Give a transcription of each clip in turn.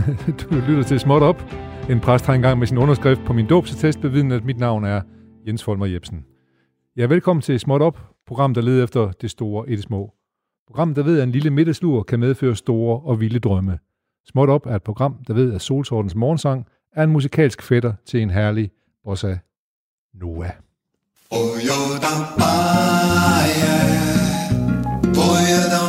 du lytter til Småt Op. En præst har engang med sin underskrift på min dåbsattest bevidnet, at mit navn er Jens Folmer Jebsen. Ja, velkommen til Småt Op, program, der leder efter det store i det små. Program, der ved, at en lille middagslur kan medføre store og vilde drømme. Småt Op er et program, der ved, at Solsortens morgensang er en musikalsk fætter til en herlig bossa Noah. Oh, Ja,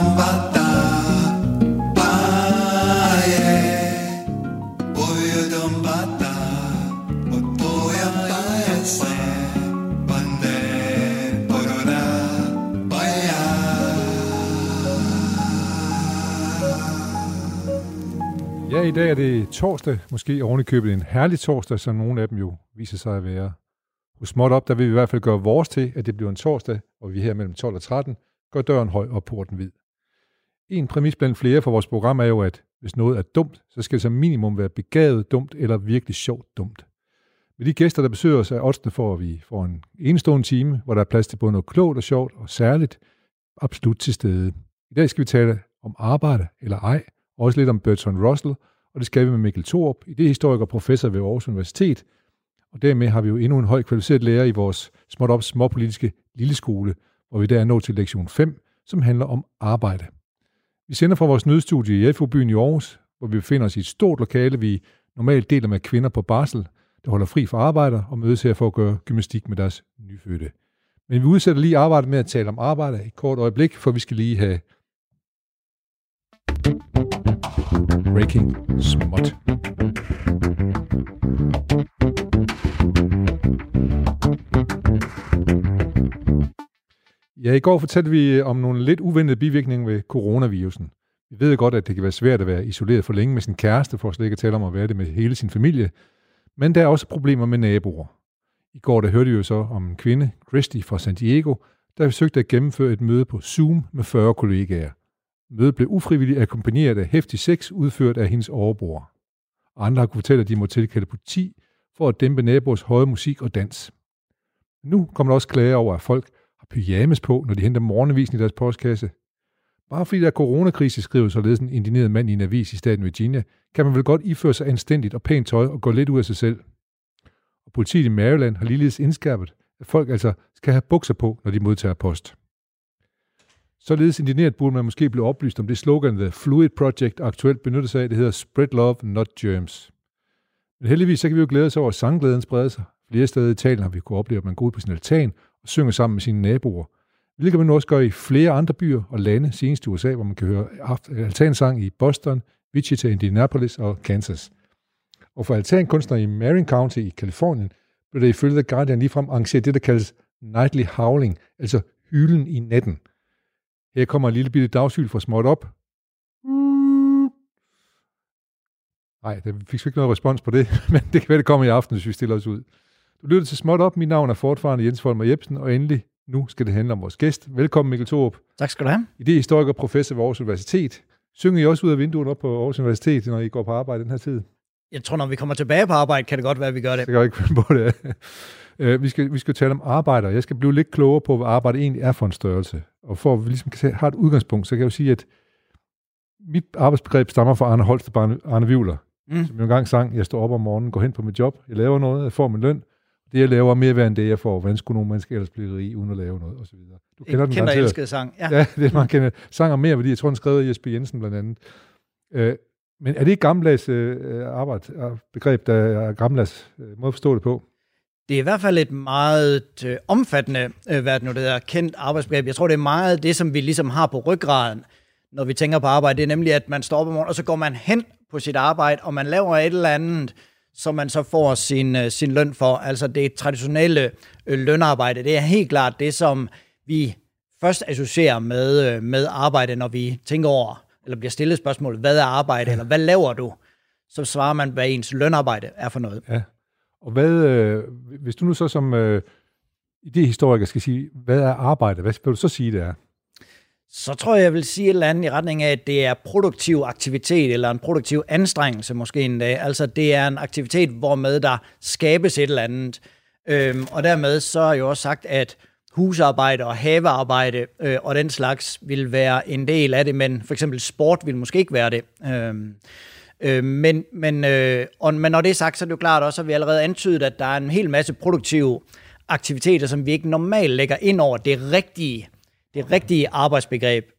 i dag er det torsdag, måske ovenikøbet en herlig torsdag, som nogle af dem jo viser sig at være. Hos Småt Op, der vil vi i hvert fald gøre vores til, at det bliver en torsdag, og vi her mellem 12 og 13 går døren høj og porten hvid. En præmis blandt flere for vores program er jo, at hvis noget er dumt, så skal det som minimum være begavet dumt eller virkelig sjovt dumt. Med de gæster, der besøger os, er oddsene for, at vi får en enestående time, hvor der er plads til både noget klogt og sjovt og særligt absolut til stede. I dag skal vi tale om arbejde eller ej, og også lidt om Bertrand Russell, og det skal vi med Mikkel Thorup, idehistoriker og professor ved Aarhus Universitet. Og dermed har vi jo endnu en højt kvalificeret lærer i vores småt op småpolitiske lille skole, hvor vi der er nået til lektion 5, som handler om arbejde. Vi sender fra vores nødstudie i FU-byen i Aarhus, hvor vi befinder os i et stort lokale, vi normalt deler med kvinder på barsel, der holder fri fra arbejder og mødes her for at gøre gymnastik med deres nyfødte. Men vi udsætter lige arbejdet med at tale om arbejde i et kort øjeblik, for vi skal lige have Breaking Smut. Ja, i går fortalte vi øh, om nogle lidt uventede bivirkninger ved coronavirusen. Vi ved godt, at det kan være svært at være isoleret for længe med sin kæreste, for slet ikke at tale om at være det med hele sin familie. Men der er også problemer med naboer. I går der hørte vi jo så om en kvinde, Christy fra San Diego, der forsøgte at gennemføre et møde på Zoom med 40 kollegaer. Mødet blev ufrivilligt akkompagneret af hæftig sex udført af hendes overbror. Andre har kunne fortælle, at de må tilkalde politi for at dæmpe naboers høje musik og dans. Nu kommer der også klager over, at folk har pyjamas på, når de henter morgenavisen i deres postkasse. Bare fordi der er coronakrise, skriver således en indineret mand i en avis i staten Virginia, kan man vel godt iføre sig anstændigt og pænt tøj og gå lidt ud af sig selv. Og politiet i Maryland har ligeledes indskærpet, at folk altså skal have bukser på, når de modtager post. Således indineret burde man måske blive oplyst om det slogan, The Fluid Project aktuelt benytter sig af. Det hedder Spread Love, Not Germs. Men heldigvis så kan vi jo glæde os over, at sangglæden spreder sig. Flere steder i Italien har vi kunne opleve, at man går ud på sin altan og synger sammen med sine naboer. Hvilket man nu også gør i flere andre byer og lande, senest i USA, hvor man kan høre altansang i Boston, Wichita, Indianapolis og Kansas. Og for altankunstnere i Marin County i Kalifornien blev der ifølge The Guardian ligefrem arrangeret det, der kaldes nightly howling, altså hylen i natten – her kommer en lille bitte dagsyl fra småt op. Nej, der fik ikke noget respons på det, men det kan være, det kommer i aften, hvis vi stiller os ud. Du lytter til Småt Op. Mit navn er fortfarande Jens Folmer Jebsen, og endelig nu skal det handle om vores gæst. Velkommen, Mikkel Thorup. Tak skal du have. Idehistoriker og professor ved Aarhus Universitet. Synger I også ud af vinduet op på Aarhus Universitet, når I går på arbejde den her tid? Jeg tror, når vi kommer tilbage på arbejde, kan det godt være, at vi gør det. Det kan jeg ikke finde på det. Uh, vi, skal, vi skal tale om arbejde, og jeg skal blive lidt klogere på, hvad arbejde egentlig er for en størrelse. Og for at vi ligesom kan have et udgangspunkt, så kan jeg jo sige, at mit arbejdsbegreb stammer fra Arne Holst og Arne Vivler, mm. som jo engang sang, jeg står op om morgenen, går hen på mit job, jeg laver noget, jeg får min løn, det jeg laver er mere værd end det, jeg får. Hvordan skulle nogen mennesker ellers blive rig, uden at lave noget, osv. Du kender den kender elskede sang, ja. Ja, det er man kender. Sang er mere værdi. Jeg tror, den skrev af Jesper Jensen blandt andet. Uh, men er det ikke gammeldags uh, arbejde, begreb, der er gammeldags uh, måde at forstå det på? Det er i hvert fald et meget øh, omfattende, øh, hvad det nu det hedder, kendt arbejdsbegreb. Jeg tror, det er meget det, som vi ligesom har på ryggraden, når vi tænker på arbejde. Det er nemlig, at man står op om morgenen, og så går man hen på sit arbejde, og man laver et eller andet, som man så får sin, øh, sin løn for. Altså det traditionelle øh, lønarbejde, det er helt klart det, som vi først associerer med, øh, med arbejde, når vi tænker over, eller bliver stillet spørgsmål, hvad er arbejde, eller hvad laver du? Så svarer man, hvad ens lønarbejde er for noget. Ja. Og hvad, øh, hvis du nu så som øh, idehistoriker skal sige, hvad er arbejde? Hvad vil du så sige, det er? Så tror jeg, jeg vil sige et eller andet i retning af, at det er produktiv aktivitet, eller en produktiv anstrengelse måske en dag. Altså det er en aktivitet, hvor med der skabes et eller andet. Øhm, og dermed så har jeg også sagt, at husarbejde og havearbejde øh, og den slags vil være en del af det, men for eksempel sport vil måske ikke være det. Øhm, Øh, men, men, øh, og, men når det er sagt, så er det jo klart også, at vi allerede antydet, at der er en hel masse produktive aktiviteter, som vi ikke normalt lægger ind over det rigtige, det rigtige arbejdsbegreb.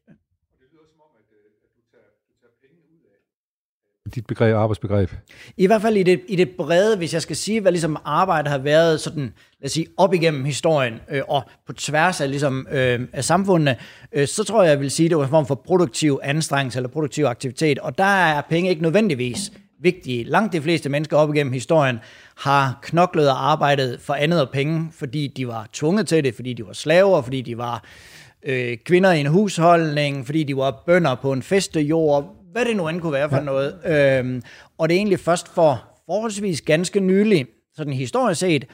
Dit begreb, arbejdsbegreb? I hvert fald i det, i det brede, hvis jeg skal sige, hvad ligesom arbejde har været sådan, lad os sige, op igennem historien øh, og på tværs af, ligesom, øh, af samfundene, øh, så tror jeg, jeg vil sige, det var en form for produktiv anstrengelse eller produktiv aktivitet, og der er penge ikke nødvendigvis vigtige. Langt de fleste mennesker op igennem historien har knoklet og arbejdet for andet og penge, fordi de var tvunget til det, fordi de var slaver, fordi de var øh, kvinder i en husholdning, fordi de var bønder på en festejord, hvad det nu end kunne være for ja. noget. Øhm, og det er egentlig først for forholdsvis ganske nylig, sådan historisk set,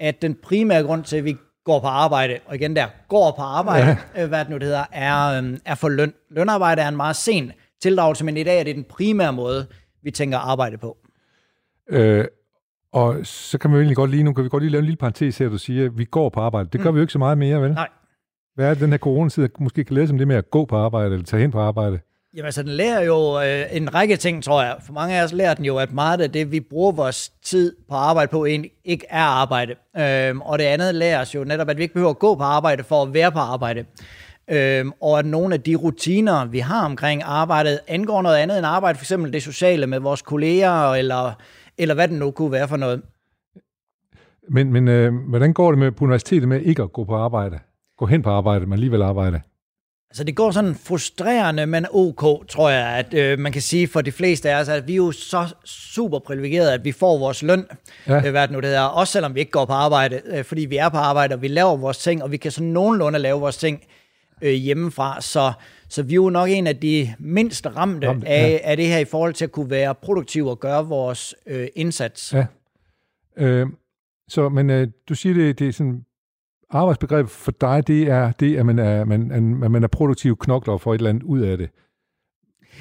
at den primære grund til, at vi går på arbejde, og igen der, går på arbejde, ja. øh, hvad det nu det hedder, er, øh, er for løn. Lønarbejde er en meget sen tildragelse, men i dag er det den primære måde, vi tænker arbejde på. Øh, og så kan vi egentlig godt lige, nu kan vi godt lige lave en lille parentes her, du siger, at vi går på arbejde. Det gør mm. vi jo ikke så meget mere, vel? Nej. Hvad er det, den her coronatid, måske kan læse om det med at gå på arbejde, eller tage hen på arbejde? Jamen altså, den lærer jo øh, en række ting, tror jeg. For mange af os lærer den jo, at meget af det, vi bruger vores tid på arbejde på, egentlig ikke er arbejde. Øhm, og det andet lærer os jo netop, at vi ikke behøver at gå på arbejde for at være på arbejde. Øhm, og at nogle af de rutiner, vi har omkring arbejdet, angår noget andet end arbejde, for eksempel det sociale med vores kolleger, eller, eller hvad det nu kunne være for noget. Men, men øh, hvordan går det med på universitetet med ikke at gå på arbejde? Gå hen på arbejde, men alligevel arbejde? Altså det går sådan frustrerende, men ok, tror jeg, at øh, man kan sige for de fleste af os, at vi er jo så super privilegerede, at vi får vores løn, ja. øh, hvad det nu det hedder, også selvom vi ikke går på arbejde, øh, fordi vi er på arbejde, og vi laver vores ting, og vi kan sådan nogenlunde lave vores ting øh, hjemmefra, så, så vi er jo nok en af de mindst ramte, ramte af, ja. af det her i forhold til at kunne være produktive og gøre vores øh, indsats. Ja. Øh, så, men øh, du siger, det, det er sådan arbejdsbegreb for dig, det er, det, at man er, man, at man er produktiv knokler får et eller andet ud af det.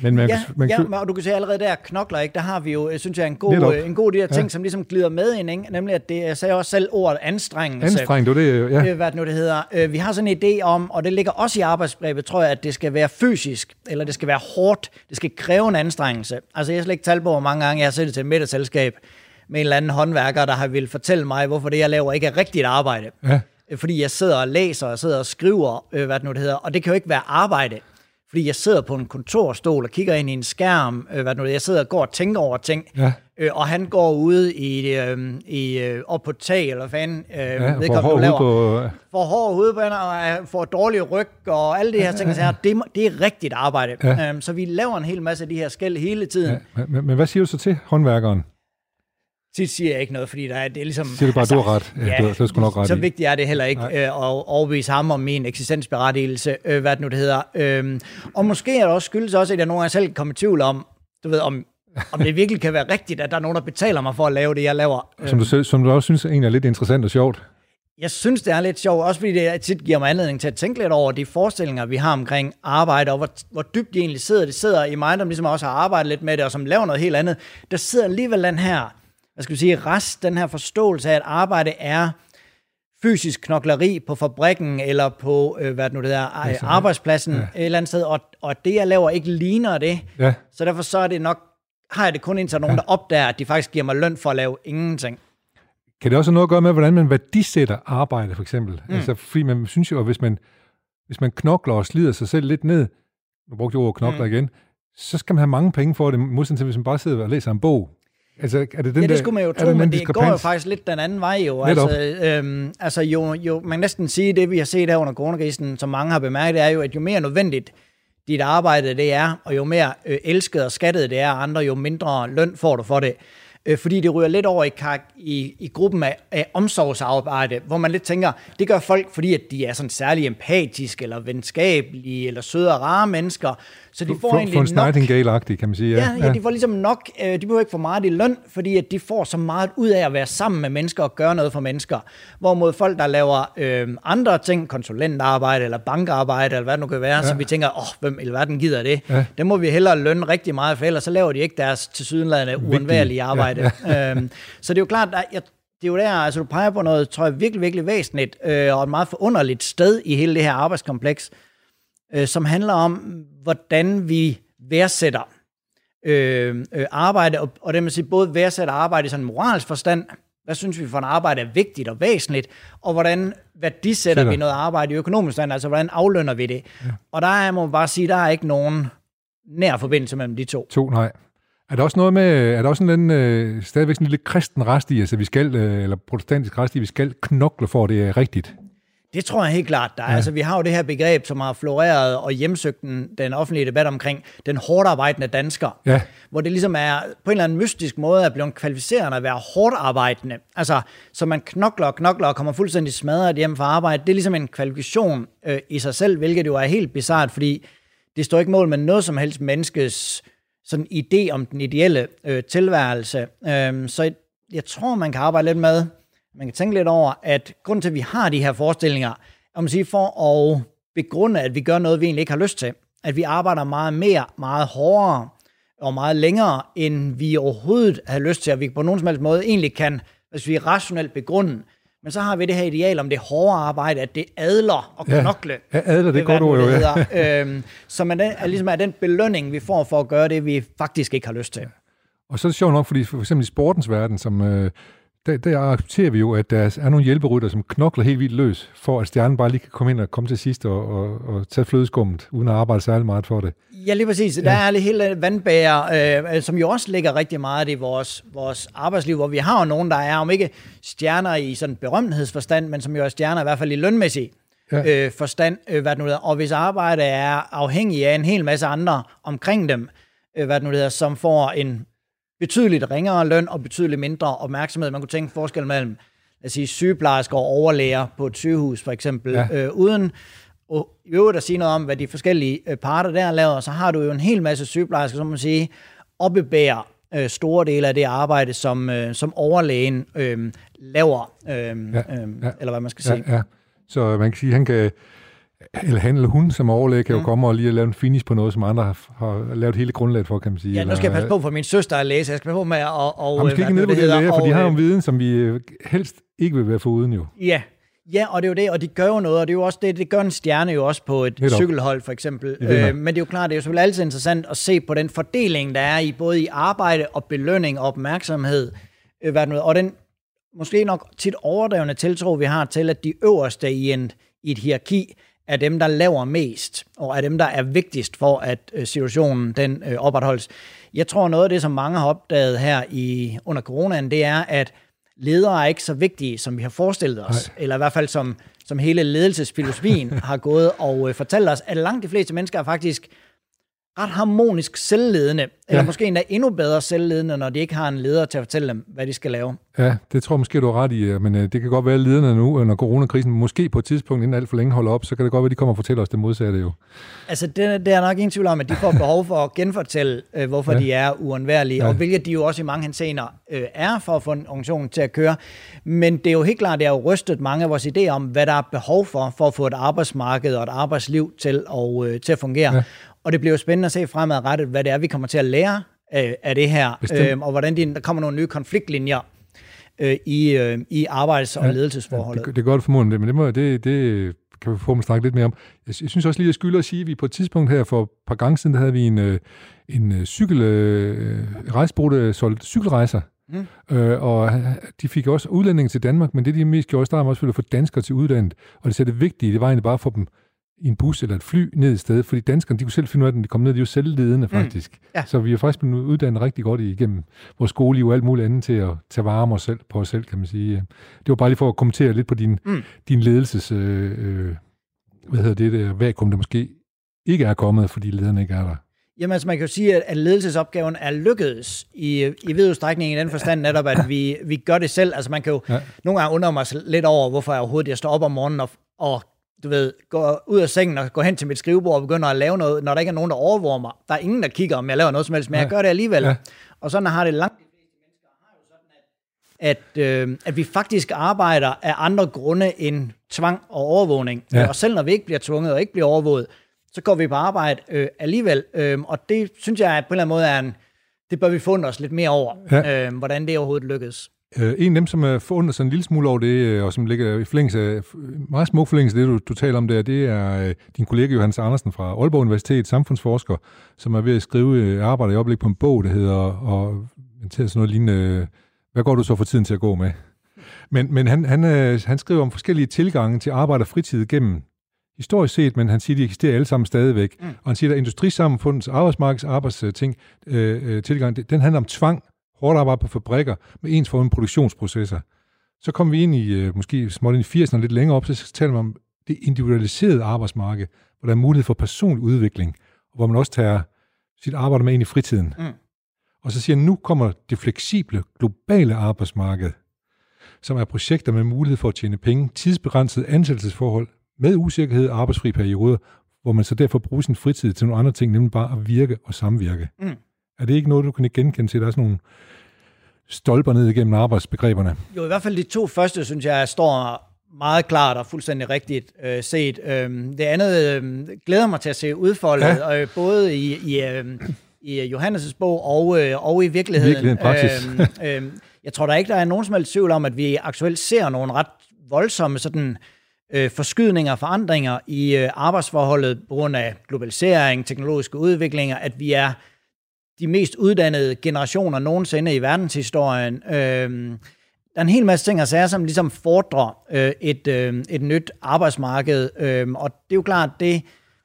Men man, ja, man, ja, og du kan se allerede der, knokler, ikke? der har vi jo, synes jeg, en god, en god de her ting, ja. som ligesom glider med ind, ikke? nemlig at det, jeg sagde også selv ordet anstrengelse. Anstrengelse, det er det, ja. Hvad det nu det hedder. Øh, vi har sådan en idé om, og det ligger også i arbejdsbrevet, tror jeg, at det skal være fysisk, eller det skal være hårdt, det skal kræve en anstrengelse. Altså jeg har slet ikke talt på, hvor mange gange jeg har siddet til et middagsselskab med en eller anden håndværker, der har vil fortælle mig, hvorfor det, jeg laver, ikke er rigtigt arbejde. Ja. Øh, fordi jeg sidder og læser, og sidder og skriver, øh, hvad det nu det hedder, og det kan jo ikke være arbejde, fordi jeg sidder på en kontorstol og kigger ind i en skærm, øh, hvad det nu jeg sidder og går og tænker over ting, ja. øh, og han går ude i, øh, i øh, op på tag, eller fanden, øh, ja, ved får hård laver, på... får hård hudbrænder, og får dårlig ryg, og alle de her ting, ja, ja. det, det er rigtigt arbejde. Ja. Øhm, så vi laver en hel masse af de her skæld hele tiden. Ja, men, men hvad siger du så til håndværkeren? Tit siger jeg ikke noget, fordi der er, det er ligesom... Siger du bare, altså, du har ret. Ja, ja, du, du sgu nok ret Så i. vigtigt er det heller ikke øh, at overbevise ham om min eksistensberettigelse, øh, hvad det nu det hedder. Øh, og måske er det også skyldes også, at jeg nogle gange selv kommer i tvivl om, du ved, om, om det virkelig kan være rigtigt, at der er nogen, der betaler mig for at lave det, jeg laver. Som du, som du også synes egentlig er lidt interessant og sjovt. Jeg synes, det er lidt sjovt, også fordi det tit giver mig anledning til at tænke lidt over de forestillinger, vi har omkring arbejde, og hvor, hvor dybt de egentlig sidder. Det sidder i mig, der ligesom også har arbejdet lidt med det, og som laver noget helt andet. Der sidder alligevel den her hvad skal vi sige, rest, den her forståelse af, at arbejde er fysisk knokleri på fabrikken eller på, øh, hvad det nu det er, altså, arbejdspladsen ja. et eller andet sted, og, og det, jeg laver, ikke ligner det. Ja. Så derfor så er det nok, har jeg det kun indtil nogen, ja. der opdager, at de faktisk giver mig løn for at lave ingenting. Kan det også have noget at gøre med, hvordan man værdisætter arbejde, for eksempel? Mm. Altså, fordi man synes jo, at hvis man, hvis man knokler og slider sig selv lidt ned, nu brugte jeg ordet knokler mm. igen, så skal man have mange penge for det, modsat til hvis man bare sidder og læser en bog. Altså, er det den ja, det skulle man jo tro, men det går jo faktisk lidt den anden vej jo. Altså, øhm, altså jo, jo, man kan næsten sige, det vi har set her under coronakrisen, som mange har bemærket, er jo, at jo mere nødvendigt dit arbejde det er, og jo mere øh, elsket og skattet det er andre, jo mindre løn får du for det øh, fordi det ryger lidt over i, i, i gruppen af, af omsorgsarbejde, hvor man lidt tænker, det gør folk, fordi at de er sådan særlig empatiske, eller venskabelige, eller søde og rare mennesker, så de får for, egentlig for en Nightingale-agtig, kan man sige. Ja, ja, ja, de får ligesom nok, øh, de behøver ikke for meget i løn, fordi at de får så meget ud af at være sammen med mennesker og gøre noget for mennesker. Hvorimod folk, der laver øh, andre ting, konsulentarbejde eller bankarbejde, eller hvad det nu kan være, ja. så vi tænker, åh, oh, hvem i verden gider det? Ja. Det må vi hellere lønne rigtig meget for, ellers så laver de ikke deres tilsyneladende uundværlige arbejde. Ja. øhm, så det er jo klart, at jeg, det er jo der, altså du peger på noget, tror jeg, virkelig, virkelig væsentligt, øh, og et meget forunderligt sted i hele det her arbejdskompleks, øh, som handler om, hvordan vi værdsætter øh, øh, arbejde, og, og det man siger, både værdsætte arbejde i sådan en moralsk forstand, hvad synes vi for en arbejde er vigtigt og væsentligt, og hvordan værdisætter Sætter. vi noget arbejde i økonomisk stand, altså hvordan aflønner vi det. Ja. Og der er, må man bare sige, der er ikke nogen nær forbindelse mellem de to. To, nej. Er der også noget med, er der også en eller anden, øh, stadigvæk sådan en lille kristen rest i, altså vi skal, øh, eller protestantisk rest i, vi skal knokle for, at det er rigtigt? Det tror jeg helt klart, der er. Ja. Altså, vi har jo det her begreb, som har floreret og hjemsøgt den, den offentlige debat omkring den hårdt arbejdende dansker. Ja. Hvor det ligesom er på en eller anden mystisk måde at blive kvalificerende at være hårdt arbejdende. Altså, så man knokler og knokler og kommer fuldstændig smadret hjem fra arbejde. Det er ligesom en kvalifikation øh, i sig selv, hvilket jo er helt bizart, fordi det står ikke mål med noget som helst menneskes sådan idé om den ideelle øh, tilværelse. Øh, så jeg, jeg tror, man kan arbejde lidt med, man kan tænke lidt over, at grund til, at vi har de her forestillinger, om at sige, for at begrunde, at vi gør noget, vi egentlig ikke har lyst til. At vi arbejder meget mere, meget hårdere og meget længere, end vi overhovedet har lyst til, at vi på nogen som helst måde egentlig kan, hvis vi rationelt begrunde. Men så har vi det her ideal om det hårde arbejde, at det adler og Ja. knokle. Ja, adler, det er hvad godt ord, jo, det ja. øhm, så man er, ligesom er den belønning, vi får for at gøre det, vi faktisk ikke har lyst til. Og så er det sjovt nok, fordi for eksempel i sportens verden, som, øh, der, der accepterer vi jo, at der er nogle hjælperytter, som knokler helt vildt løs, for at stjernen bare lige kan komme ind og komme til sidst og, og, og tage flødeskummet, uden at arbejde særlig meget for det. Ja, lige præcis. Der er det hele vandbærer, øh, som jo også ligger rigtig meget i vores, vores arbejdsliv, hvor vi har jo nogen, der er, om ikke stjerner i sådan berømthedsforstand, men som jo er stjerner i hvert fald i lønmæssig Ja. øh, forstand, øh, hvad det nu hedder. Og hvis arbejde er afhængig af en hel masse andre omkring dem, øh, hvad det nu hedder, som får en betydeligt ringere løn og betydeligt mindre opmærksomhed. Man kunne tænke forskel mellem lad os sige, sygeplejersker og overlæger på et sygehus, for eksempel, Ja. øh, uden og i øvrigt at sige noget om, hvad de forskellige øh, parter der laver, så har du jo en hel masse sygeplejersker, som man sige, oppebærer øh, store dele af det arbejde, som, øh, som overlægen øh, laver, øh, Ja. Øh, ja. eller hvad man skal sige. Ja, ja. Så man kan sige, han kan, eller han eller hun som overlæge kan jo komme og lige lave en finish på noget, som andre har, har lavet hele grundlaget for, kan man sige. Ja, nu skal jeg passe på, for min søster er læge, så jeg skal passe på med at... Og, og, Jamen, skal ikke nu ned på det det hedder, læger, for de har jo øh, en viden, som vi øh, helst ikke vil være foruden jo. Ja, ja, og det er jo det, og de gør jo noget, og det er jo også det, det gør en stjerne jo også på et Netop. cykelhold for eksempel. Øh, men det er jo klart, det er jo selvfølgelig altid interessant at se på den fordeling, der er i både i arbejde og belønning og opmærksomhed. Øh, hvad nu, og den måske nok tit overdrevne tiltro, vi har til, at de øverste i, en, i et hierarki er dem, der laver mest, og er dem, der er vigtigst for, at øh, situationen den øh, opretholdes. Jeg tror, noget af det, som mange har opdaget her i under coronaen, det er, at ledere er ikke så vigtige, som vi har forestillet os, Nej. eller i hvert fald som, som hele ledelsesfilosofien har gået og øh, fortalt os, at langt de fleste mennesker er faktisk ret harmonisk selvledende, eller Ja. måske endda endnu bedre selvledende, når de ikke har en leder til at fortælle dem, hvad de skal lave. Ja, det tror jeg måske, du har ret i, øh, men øh, det kan godt være, at lederne nu, under coronakrisen, måske på et tidspunkt, inden alt for længe holder op, så kan det godt være, at de kommer og fortæller os det modsatte jo. Altså, det, det er nok ingen tvivl om, at de får behov for at genfortælle, øh, hvorfor Ja. de er uundværlige, Ja. og hvilket de jo også i mange henseender øh, er for at få en organisation til at køre. Men det er jo helt klart, det har jo rystet mange af vores idéer om, hvad der er behov for, for at få et arbejdsmarked og et arbejdsliv til at, øh, til at fungere. Ja. Ja. Og det bliver jo spændende at se fremadrettet, hvad det er, vi kommer til at lære øh, af det her, Bestemt. øh, og hvordan de, der kommer nogle nye konfliktlinjer øh, i, øh, i arbejds- og ledelsesforholdet. Det, det gør det formodentlig, men det, må, det, det kan vi få at snakke lidt mere om. Jeg, jeg synes også lige, at jeg skylder at sige, at vi på et tidspunkt her for et par gange siden, der havde vi en, øh, en øh, cykel, øh, rejsebureau, der solgte cykelrejser. Mm. Øh, og de fik også udlændinge til Danmark, men det de mest gjorde, der var også at få danskere til udlandet. Og det så det vigtige, det var egentlig bare at få dem i en bus eller et fly ned et sted, fordi danskerne, de kunne selv finde ud af, at de kom ned, de er jo selvledende faktisk. Mm. Ja. Så vi har faktisk blevet uddannet rigtig godt igennem vores skoleliv og alt muligt andet til at tage vare om os selv, på os selv, kan man sige. Det var bare lige for at kommentere lidt på din, mm. din ledelses, øh, øh, hvad hedder det, der vakuum, der måske ikke er kommet, fordi lederne ikke er der. Jamen, altså man kan jo sige, at- ledelsesopgaven er lykkedes i, i vid udstrækning i den forstand netop, at vi, vi gør det selv. Altså man kan jo ja. nogle gange undre mig lidt over, hvorfor jeg overhovedet jeg står op om morgenen og, og du ved, går ud af sengen og går hen til mit skrivebord og begynder at lave noget, når der ikke er nogen, der overvåger mig. Der er ingen, der kigger, om jeg laver noget som helst, men jeg Ja. gør det alligevel. Ja. Og sådan har det langt de fleste mennesker har jo sådan, at, at, øh, at vi faktisk arbejder af andre grunde end tvang og overvågning. Ja. Og selv når vi ikke bliver tvunget og ikke bliver overvåget, så går vi på arbejde øh, alligevel. Øh, og det synes jeg at på en eller anden måde er en, det bør vi funde os lidt mere over, ja. øh, hvordan det overhovedet lykkes. Øh, en af dem, som er forundret sig en lille smule over det, øh, og som ligger i forlængelse af, meget små forlængelse det, du, du taler om der, det er øh, din kollega Johannes Andersen fra Aalborg Universitet, samfundsforsker, som er ved at skrive arbejde i oplæg på en bog, der hedder, og til sådan noget lignende, hvad går du så for tiden til at gå med? Men, men han, han, han skriver om forskellige tilgange til arbejde og fritid gennem historisk set, men han siger, de eksisterer alle sammen stadigvæk. Mm. Og han siger, at industrisamfundets arbejdsmarkeds arbejdsting, øh, tilgang, den handler om tvang, hårdt arbejde på fabrikker med ens for produktionsprocesser. Så kommer vi ind i, øh, måske småt ind i 80'erne lidt længere op, så taler man om det individualiserede arbejdsmarked, hvor der er mulighed for personlig udvikling, og hvor man også tager sit arbejde med ind i fritiden. Mm. Og så siger nu kommer det fleksible, globale arbejdsmarked, som er projekter med mulighed for at tjene penge, tidsbegrænset ansættelsesforhold, med usikkerhed og arbejdsfri perioder, hvor man så derfor bruger sin fritid til nogle andre ting, nemlig bare at virke og samvirke. Mm. Er det ikke noget, du kan genkende til? Der er sådan nogle stolper ned igennem arbejdsbegreberne. Jo, i hvert fald de to første, synes jeg, står meget klart og fuldstændig rigtigt øh, set. Øhm, det andet øh, glæder mig til at se udfoldet, ja. øh, både i, i, øh, i Johannes' bog og, øh, og i virkeligheden. Virkeligheden, praksis. øh, øh, jeg tror da ikke, der er nogen som helst tvivl om, at vi aktuelt ser nogle ret voldsomme sådan, øh, forskydninger og forandringer i øh, arbejdsforholdet på grund af globalisering, teknologiske udviklinger, at vi er de mest uddannede generationer nogensinde i verdenshistorien. Øh, der er en hel masse ting og sager, som ligesom fordrer øh, et, øh, et nyt arbejdsmarked, øh, og det er jo klart, det,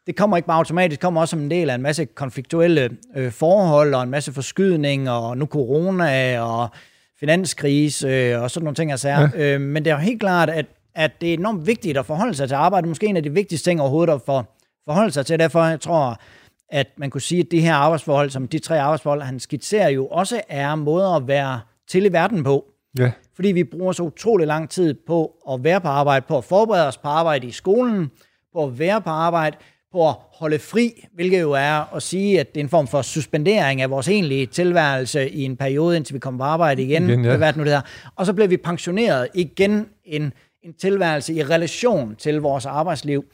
det kommer ikke bare automatisk, det kommer også som en del af en masse konfliktuelle øh, forhold, og en masse forskydninger, og nu corona, og finanskrise, øh, og sådan nogle ting og sager. Ja. Øh, men det er jo helt klart, at, at det er enormt vigtigt at forholde sig til arbejde. Måske en af de vigtigste ting overhovedet at for, forholde sig til. Derfor jeg tror at man kunne sige, at det her arbejdsforhold, som de tre arbejdsforhold, han skitserer jo, også er måder at være til i verden på. Ja. Fordi vi bruger så utrolig lang tid på at være på arbejde, på at forberede os på arbejde i skolen, på at være på arbejde, på at holde fri, hvilket jo er at sige, at det er en form for suspendering af vores egentlige tilværelse i en periode, indtil vi kommer på arbejde igen. igen ja. hvad nu det her. Og så bliver vi pensioneret igen en, en tilværelse i relation til vores arbejdsliv.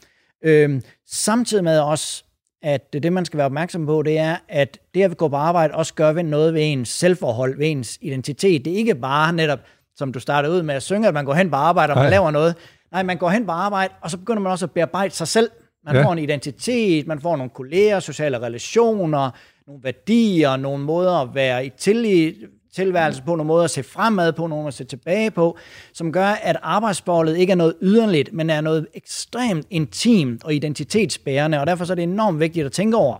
Øhm, samtidig med også at det, man skal være opmærksom på, det er, at det at gå på arbejde også gør noget ved ens selvforhold, ved ens identitet. Det er ikke bare netop, som du startede ud med at synge, at man går hen på arbejde, og man laver noget. Nej, man går hen på arbejde, og så begynder man også at bearbejde sig selv. Man ja. får en identitet, man får nogle kolleger, sociale relationer, nogle værdier, nogle måder at være i tillid, tilværelse på, nogle måder at se fremad på, nogle måder at se tilbage på, som gør, at arbejdsforholdet ikke er noget yderligt, men er noget ekstremt intimt og identitetsbærende, og derfor så er det enormt vigtigt at tænke over,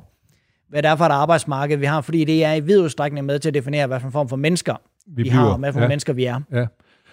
hvad det er for et arbejdsmarked, vi har, fordi det er i vid udstrækning med til at definere, hvad for en form for mennesker vi, vi har, og hvad for ja. mennesker vi er. Ja.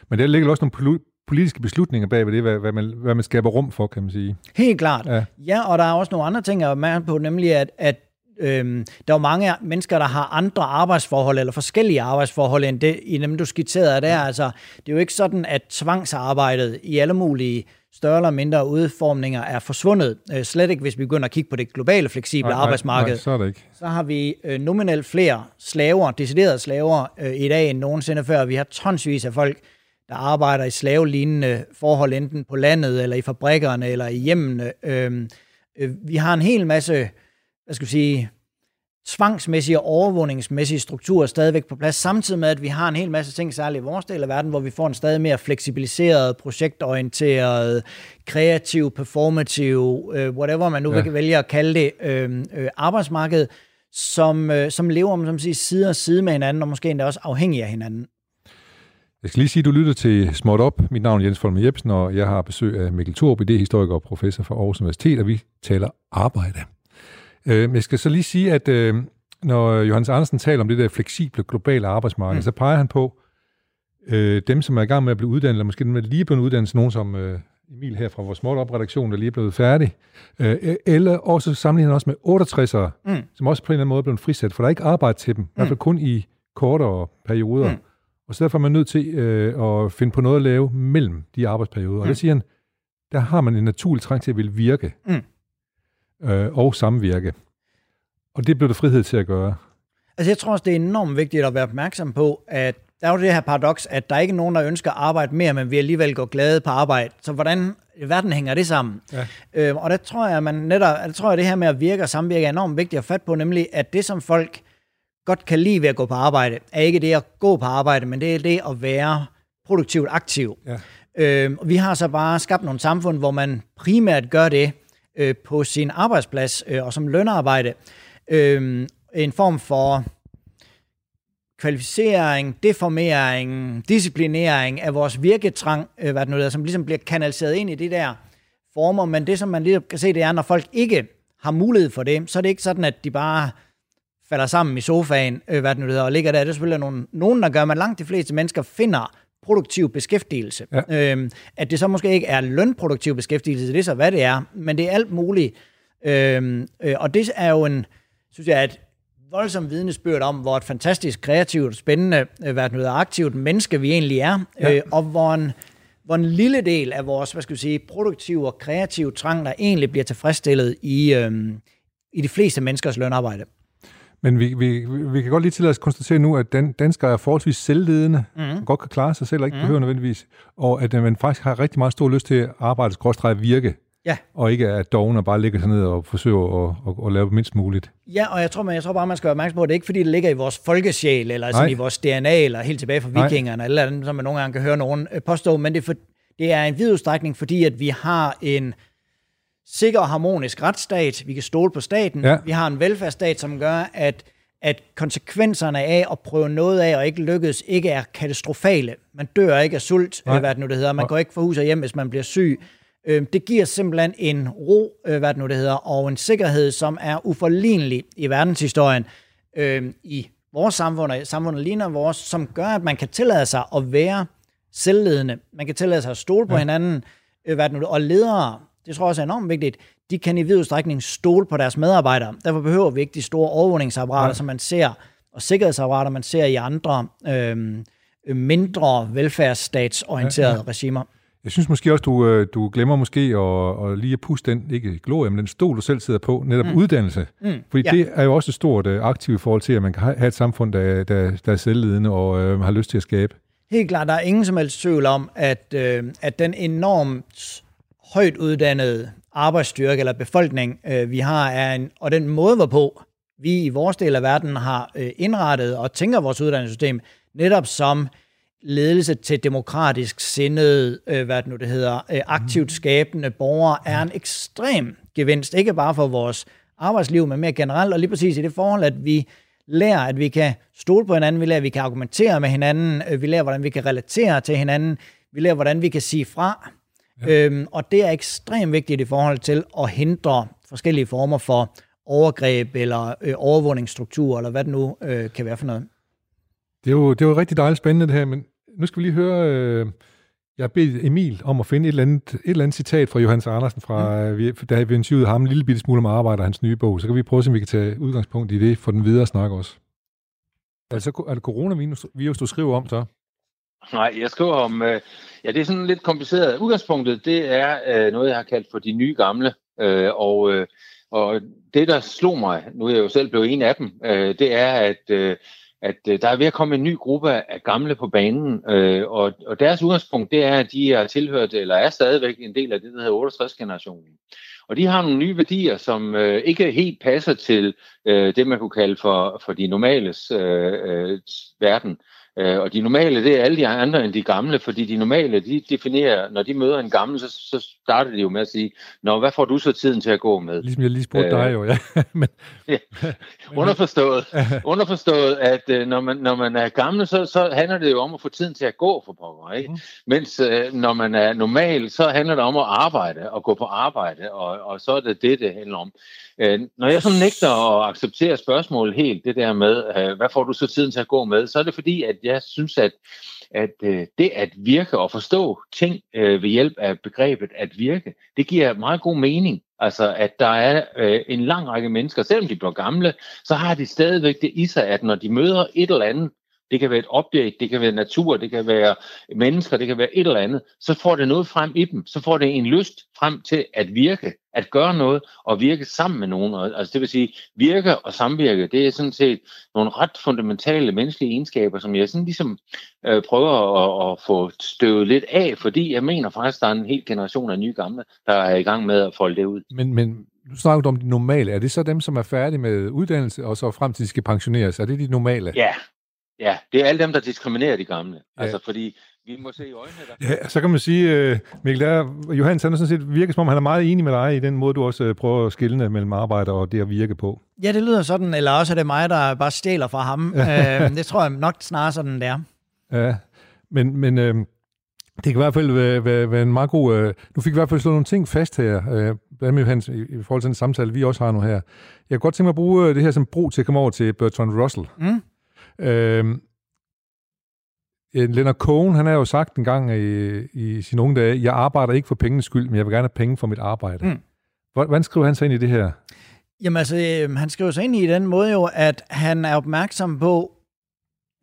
Men der ligger også nogle politiske beslutninger bag ved det, hvad, hvad, man, hvad man skaber rum for, kan man sige. Helt klart. Ja, ja og der er også nogle andre ting, jeg er på, nemlig at, at Øhm, der er jo mange mennesker, der har andre arbejdsforhold, eller forskellige arbejdsforhold, end det, i dem, du skitserede der. Altså, det er jo ikke sådan, at tvangsarbejdet i alle mulige større eller mindre udformninger er forsvundet. Øh, slet ikke, hvis vi begynder at kigge på det globale, fleksible nej, arbejdsmarked. Nej, så er det ikke. Så har vi øh, nominelt flere slaver, deciderede slaver, øh, i dag end nogensinde før. Vi har tonsvis af folk, der arbejder i slavelignende forhold, enten på landet, eller i fabrikkerne, eller i hjemmene. Øh, øh, vi har en hel masse hvad skal vi sige, tvangsmæssige og overvågningsmæssige strukturer stadigvæk på plads, samtidig med, at vi har en hel masse ting, særligt i vores del af verden, hvor vi får en stadig mere fleksibiliseret, projektorienteret, kreativ, performativ, øh, whatever man nu ja. vil vælge at kalde det, øh, øh, arbejdsmarked, som, øh, som lever om som siger, side og side med hinanden, og måske endda også afhængig af hinanden. Jeg skal lige sige, at du lytter til Småt Op. Mit navn er Jens Folmer Jebsen, og jeg har besøg af Mikkel Thorup, idéhistoriker og professor fra Aarhus Universitet, og vi taler arbejde. Øh, jeg skal så lige sige, at øh, når Johannes Andersen taler om det der fleksible globale arbejdsmarked, mm. så peger han på øh, dem, som er i gang med at blive uddannet, eller måske dem, der lige er blevet uddannet, nogen som øh, Emil her fra vores Småt der lige er blevet færdig, øh, eller også sammenligner han også med 68'ere, mm. som også på en eller anden måde er blevet frisat, for der er ikke arbejde til dem, mm. i hvert fald mm. kun i kortere perioder. Mm. Og så derfor er man nødt til øh, at finde på noget at lave mellem de arbejdsperioder. Mm. Og der siger han, der har man en naturlig trang til at vil virke. Mm øh, og samvirke. Og det blev der frihed til at gøre. Altså jeg tror også, det er enormt vigtigt at være opmærksom på, at der er jo det her paradoks, at der er ikke nogen, der ønsker at arbejde mere, men vi alligevel går glade på arbejde. Så hvordan i verden hænger det sammen? Ja. Øh, og der tror jeg, man netop, der tror jeg, det her med at virke og samvirke er enormt vigtigt at fat på, nemlig at det, som folk godt kan lide ved at gå på arbejde, er ikke det at gå på arbejde, men det er det at være produktivt aktiv. Ja. Øh, vi har så bare skabt nogle samfund, hvor man primært gør det øh, på sin arbejdsplads øh, og som lønarbejde. Øh, en form for kvalificering, deformering, disciplinering af vores virketrang, øh, hvad det nu hedder, som ligesom bliver kanaliseret ind i det der former, men det, som man lige kan se, det er, når folk ikke har mulighed for det, så er det ikke sådan, at de bare falder sammen i sofaen, øh, hvad det nu hedder, og ligger der. Det er selvfølgelig nogen, nogen, der gør, men langt de fleste mennesker finder produktiv beskæftigelse. Ja. Øhm, at det så måske ikke er lønproduktiv beskæftigelse, det er så, hvad det er, men det er alt muligt. Øhm, øh, og det er jo en, synes jeg, et voldsomt vidnesbyrd om, hvor et fantastisk kreativt, spændende, øh, hvad det aktivt menneske vi egentlig er, ja. øh, og hvor en, hvor en lille del af vores, hvad skal vi sige, produktive og kreative trang, der egentlig bliver tilfredsstillet i, øhm, i de fleste menneskers lønarbejde. Men vi, vi, vi kan godt lige til at konstatere nu, at dan, danskere er forholdsvis selvledende, mm. godt kan klare sig selv og ikke mm. behøver nødvendigvis, og at man faktisk har rigtig meget stor lyst til at arbejde, skråstrej virke, Ja. Og ikke at dogen og bare ligger sig ned og forsøger at, at, at lave mindst muligt. Ja, og jeg tror, man, jeg tror bare, man skal være opmærksom på, at det er ikke fordi, det ligger i vores folkesjæl, eller sådan i vores DNA, eller helt tilbage fra vikingerne, eller andet, som man nogle gange kan høre nogen øh, påstå, men det er, for, det er en vid udstrækning, fordi at vi har en sikker og harmonisk retsstat, vi kan stole på staten, ja. vi har en velfærdsstat, som gør, at at konsekvenserne af at prøve noget af og ikke lykkes, ikke er katastrofale. Man dør ikke af sult, Nej. hvad det nu det hedder. Man går ikke fra hus og hjem, hvis man bliver syg. Øh, det giver simpelthen en ro, øh, hvad det nu det hedder, og en sikkerhed, som er uforlignelig i verdenshistorien øh, i vores samfund, og samfundet ligner vores, som gør, at man kan tillade sig at være selvledende. Man kan tillade sig at stole på ja. hinanden, hvad det nu, og ledere, det tror jeg også er enormt vigtigt, de kan i vid udstrækning stole på deres medarbejdere. Derfor behøver vi ikke de store overvågningsapparater, ja. som man ser, og sikkerhedsapparater, man ser i andre øh, mindre velfærdsstatsorienterede ja, ja. regimer. Jeg synes måske også, du, øh, du glemmer måske at, at lige at puste den, ikke glorie, men den stol, du selv sidder på, netop mm. uddannelse. Mm. Fordi ja. det er jo også et stort uh, aktiv i forhold til, at man kan have et samfund, der, der, der er selvledende og uh, har lyst til at skabe. Helt klart, der er ingen som helst tvivl om, at, uh, at den enormt højt uddannede arbejdsstyrke eller befolkning, uh, vi har, er en, og den måde, hvorpå vi i vores del af verden har uh, indrettet og tænker vores uddannelsessystem, netop som ledelse til demokratisk sindet, øh, hvad det nu det hedder, øh, aktivt mm. skabende borgere, er en ekstrem gevinst, ikke bare for vores arbejdsliv, men mere generelt, og lige præcis i det forhold, at vi lærer, at vi kan stole på hinanden, vi lærer, at vi kan argumentere med hinanden, øh, vi lærer, hvordan vi kan relatere til hinanden, vi lærer, hvordan vi kan sige fra, ja. øhm, og det er ekstremt vigtigt i forhold til at hindre forskellige former for overgreb eller øh, overvågningsstruktur, eller hvad det nu øh, kan være for noget. Det er, jo, det er jo rigtig dejligt spændende det her, men nu skal vi lige høre, øh, jeg har bedt Emil om at finde et eller andet, et eller andet citat fra Johannes Andersen, fra, mm. vi, da vi interviewede ham en lille bitte smule om arbejde og hans nye bog, så kan vi prøve, om vi kan tage udgangspunkt i det for den videre snak også. Altså, er det coronavirus, du skriver om så? Nej, jeg skriver om, øh, ja, det er sådan lidt kompliceret. Udgangspunktet, det er øh, noget, jeg har kaldt for de nye gamle, øh, og, øh, og det, der slog mig, nu er jeg jo selv blevet en af dem, øh, det er, at øh, at øh, der er ved at komme en ny gruppe af gamle på banen, øh, og, og deres udgangspunkt det er, at de er tilhørt, eller er stadigvæk en del af det, der hedder 68-generationen. Og de har nogle nye værdier, som øh, ikke helt passer til øh, det, man kunne kalde for, for de normales øh, øh, verden. Øh, og de normale, det er alle de andre end de gamle, fordi de normale, de definerer, når de møder en gammel, så, så starter de jo med at sige, Nå, hvad får du så tiden til at gå med? Ligesom jeg lige spurgte øh, dig jo, ja. men, ja. Underforstået, underforstået at øh, når, man, når man er gammel, så, så handler det jo om at få tiden til at gå for pokker, ikke? Mm. Mens øh, når man er normal, så handler det om at arbejde og gå på arbejde, og, og så er det det, det handler om. Øh, når jeg så nægter at acceptere spørgsmålet helt, det der med, øh, hvad får du så tiden til at gå med, så er det fordi, at jeg synes, at, at øh, det at virke og forstå ting øh, ved hjælp af begrebet at virke, det giver meget god mening. Altså, at der er øh, en lang række mennesker, selvom de bliver gamle, så har de stadigvæk det i sig, at når de møder et eller andet, det kan være et objekt, det kan være natur, det kan være mennesker, det kan være et eller andet, så får det noget frem i dem, så får det en lyst frem til at virke, at gøre noget og virke sammen med nogen. Altså det vil sige, virke og samvirke, det er sådan set nogle ret fundamentale menneskelige egenskaber, som jeg sådan ligesom øh, prøver at, at få støvet lidt af, fordi jeg mener faktisk, der er en hel generation af nye gamle, der er i gang med at folde det ud. Men, men Nu snakker du om de normale. Er det så dem, som er færdige med uddannelse, og så frem til de skal pensioneres? Er det de normale? Ja, ja. det er alle dem, der diskriminerer de gamle. Ja. Altså, fordi vi må se i øjnene, der... Ja, så kan man sige, uh, Mikkel, der, Johannes, han er sådan set virker som om, han er meget enig med dig i den måde, du også uh, prøver at skille mellem arbejde og det at virke på. Ja, det lyder sådan, eller også er det mig, der bare stjæler fra ham. uh, det tror jeg nok snarere sådan, det er. Ja, men, men uh, det kan i hvert fald være, være, være en meget god... Uh, nu fik vi i hvert fald slået nogle ting fast her, uh, blandt andet Johannes, i, i forhold til den samtale, vi også har nu her. Jeg kan godt tænke mig at bruge det her som bro til at komme over til Bertrand Russell. Mm. Uh, Leonard Cohen, han har jo sagt en gang i, i sine unge dage, jeg arbejder ikke for pengenes skyld, men jeg vil gerne have penge for mit arbejde. Mm. Hvordan skriver han sig ind i det her? Jamen altså, øh, han skriver sig ind i den måde jo, at han er opmærksom på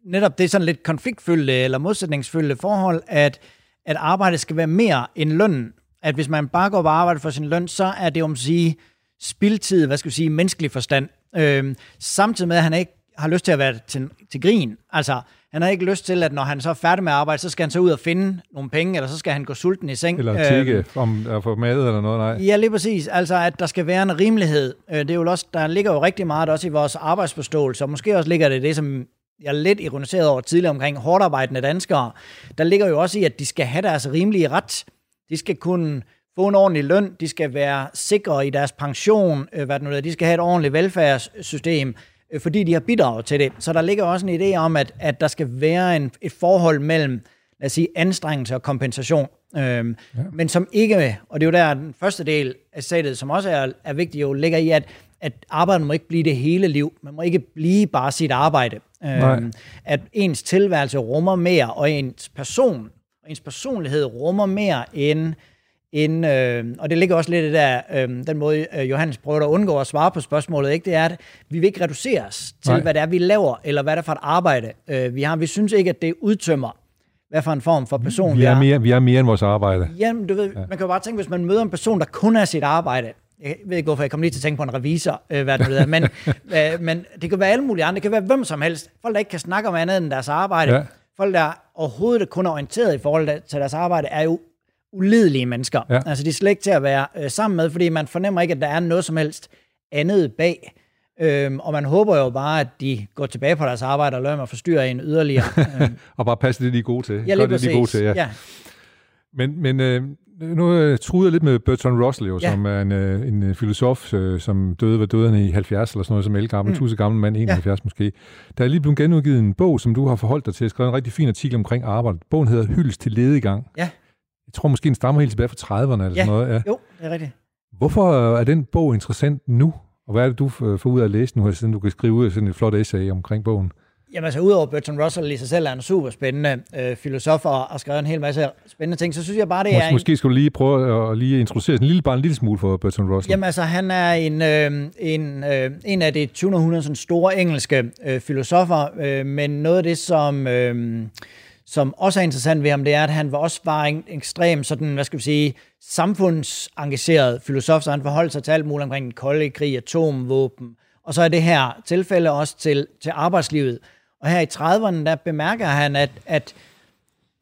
netop det sådan lidt konfliktfyldte eller modsætningsfyldte forhold, at, at arbejde skal være mere end løn. At hvis man bare går på arbejde for sin løn, så er det om at sige spildtid, hvad skal vi sige, menneskelig forstand. Øh, samtidig med, at han ikke har lyst til at være til, til grin. Altså, han har ikke lyst til, at når han så er færdig med arbejde, så skal han så ud og finde nogle penge, eller så skal han gå sulten i seng. Eller tikke øh, om at få mad eller noget, nej. Ja, lige præcis. Altså, at der skal være en rimelighed. Øh, det er jo også, der ligger jo rigtig meget også i vores arbejdsforståelse, og måske også ligger det det, som jeg er lidt ironiseret over tidligere omkring hårdt arbejdende danskere. Der ligger jo også i, at de skal have deres rimelige ret. De skal kunne få en ordentlig løn, de skal være sikre i deres pension, øh, hvad det nu er, de skal have et ordentligt velfærdssystem. Øh, fordi de har bidraget til det. Så der ligger også en idé om, at, at der skal være en, et forhold mellem, lad os sige, anstrengelse og kompensation. Øhm, ja. Men som ikke, og det er jo der den første del af sættet, som også er, er vigtigt, jo ligger i, at, at arbejdet må ikke blive det hele liv. Man må ikke blive bare sit arbejde. Øhm, at ens tilværelse rummer mere, og ens person, og ens personlighed rummer mere end ind, øh, og det ligger også lidt i der, øh, den måde, øh, Johannes prøver at undgå at svare på spørgsmålet, ikke? det er, at vi vil ikke reduceres til, Nej. hvad det er, vi laver, eller hvad det er for et arbejde, øh, vi har. Vi synes ikke, at det udtømmer, hvad for en form for person vi er. Vi er mere, vi er mere end vores arbejde. Jamen, du ved, ja. man kan jo bare tænke, hvis man møder en person, der kun er sit arbejde, jeg ved ikke, hvorfor jeg kom lige til at tænke på en revisor, øh, hvad det er, men, øh, men det kan være alle mulige andre, det kan være hvem som helst, folk, der ikke kan snakke om andet end deres arbejde, ja. folk, der overhovedet kun er orienteret i forhold til deres arbejde, er jo ulidelige mennesker. Ja. Altså, de er slet ikke til at være øh, sammen med, fordi man fornemmer ikke, at der er noget som helst andet bag. Øhm, og man håber jo bare, at de går tilbage på deres arbejde og lader mig forstyrre en yderligere. Øhm. og bare passe det, de er gode til. Ja, lige det, de er gode til, ja. ja. Men, men øh, nu jeg jeg lidt med Bertrand Russell, jo, ja. som er en, øh, en filosof, øh, som døde, var døde han i 70 eller sådan noget, som elgammel, mm. gammel mand, 71 ja. måske. Der er lige blevet genudgivet en bog, som du har forholdt dig til, at skrive en rigtig fin artikel omkring arbejde. Bogen hedder Hyldes til ledegang. Ja. Jeg tror måske, den stammer helt tilbage fra 30'erne eller ja, sådan noget. Ja, jo, det er rigtigt. Hvorfor er den bog interessant nu? Og hvad er det, du får ud af at læse nu, siden du kan skrive ud sådan et flot essay omkring bogen? Jamen altså, udover Bertrand Russell i sig selv er en super spændende øh, filosof og har skrevet en hel masse spændende ting, så synes jeg bare, det Mås- er... Måske skulle du lige prøve at lige introducere en lille, bare en lille smule for Bertrand Russell. Jamen altså, han er en, øh, en, øh, en af de 2000 sådan store engelske øh, filosofer, øh, men noget af det, som... Øh, som også er interessant ved ham, det er, at han var også var en ekstrem sådan, hvad skal vi sige, samfundsengageret filosof, så han forholdt sig til alt muligt omkring den kolde krig, atomvåben, og så er det her tilfælde også til, til arbejdslivet. Og her i 30'erne, der bemærker han, at, at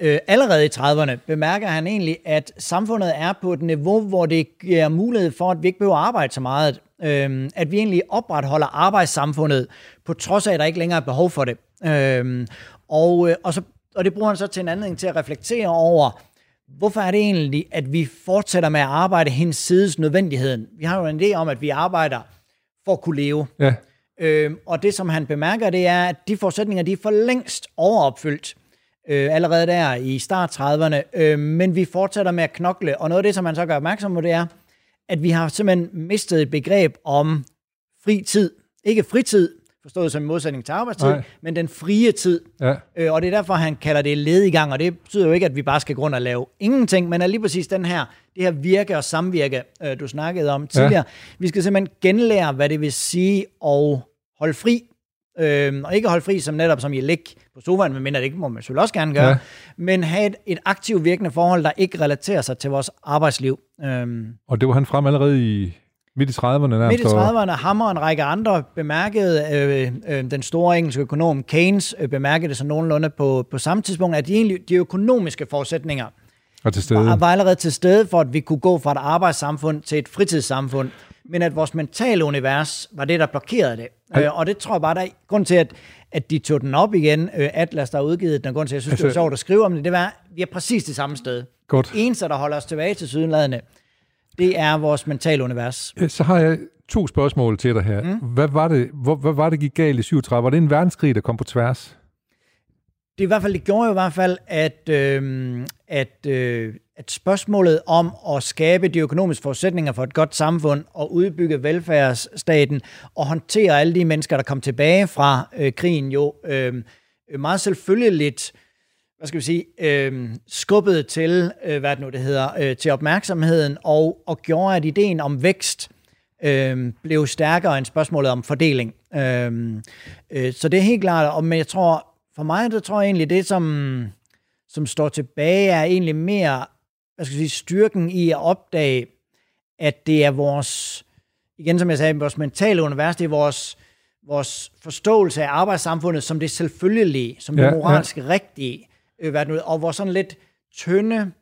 øh, allerede i 30'erne, bemærker han egentlig, at samfundet er på et niveau, hvor det giver mulighed for, at vi ikke behøver at arbejde så meget. Øh, at vi egentlig opretholder arbejdssamfundet, på trods af, at der ikke længere er behov for det. Øhm, øh, og, og så og det bruger han så til en anledning til at reflektere over, hvorfor er det egentlig, at vi fortsætter med at arbejde hendes sides nødvendigheden? Vi har jo en idé om, at vi arbejder for at kunne leve. Ja. Øhm, og det, som han bemærker, det er, at de forudsætninger, de er for længst overopfyldt øh, allerede der i start 30'erne, øh, men vi fortsætter med at knokle. Og noget af det, som han så gør opmærksom på, det er, at vi har simpelthen mistet et begreb om fri tid. Ikke fritid, forstået som modsætning til arbejdstid, Nej. men den frie tid. Ja. Øh, og det er derfor, han kalder det ledigang, og det betyder jo ikke, at vi bare skal grund og lave ingenting, men er lige præcis den her, det her virke og samvirke, øh, du snakkede om tidligere. Ja. Vi skal simpelthen genlære, hvad det vil sige at holde fri, øh, og ikke holde fri som netop som i ligge på sofaen, men det ikke må man selvfølgelig også gerne gøre, ja. men have et, et aktivt virkende forhold, der ikke relaterer sig til vores arbejdsliv. Øh. Og det var han frem allerede i Midt i 30'erne nærmest. Midt i 30'erne. Ham og en række andre bemærkede, øh, øh, den store engelske økonom Keynes øh, bemærkede det så nogenlunde på, på samme tidspunkt, at de, egentlig, de økonomiske forudsætninger og til stede. Var, var allerede til stede for, at vi kunne gå fra et arbejdssamfund til et fritidssamfund. men at vores mentale univers var det, der blokerede det. Øh, og det tror jeg bare, der er grund til, at, at de tog den op igen. Øh, Atlas, der har udgivet den, grund til, at jeg synes, altså, det var sjovt at skrive om det, det var, vi er præcis det samme sted. Godt. Det eneste, der holder os tilbage til sydenladende, det er vores mentale univers. Øh, Så har jeg to spørgsmål til dig her. Mm. Hvad, var det, hvor, hvad var det, gik galt i 37? Var det en verdenskrig, der kom på tværs? det i hvert fald, det gjorde jo i hvert fald, at, øh, at, øh, at spørgsmålet om at skabe de økonomiske forudsætninger for et godt samfund og udbygge velfærdsstaten og håndtere alle de mennesker, der kom tilbage fra øh, krigen, jo øh, meget selvfølgeligt hvad skal vi sige, øh, skubbet til, øh, hvad det nu det hedder, øh, til opmærksomheden, og, og gjorde, at ideen om vækst øh, blev stærkere end spørgsmålet om fordeling. Øh, øh, så det er helt klart, og men jeg tror, for mig, der tror jeg egentlig, det som, som står tilbage, er egentlig mere, hvad skal jeg sige, styrken i at opdage, at det er vores, igen som jeg sagde, vores mentale univers, det er vores, vores forståelse af arbejdssamfundet som det selvfølgelige, som det Ja, moralsk ja. rigtige, øh, hvad det nu, og vores sådan lidt tynde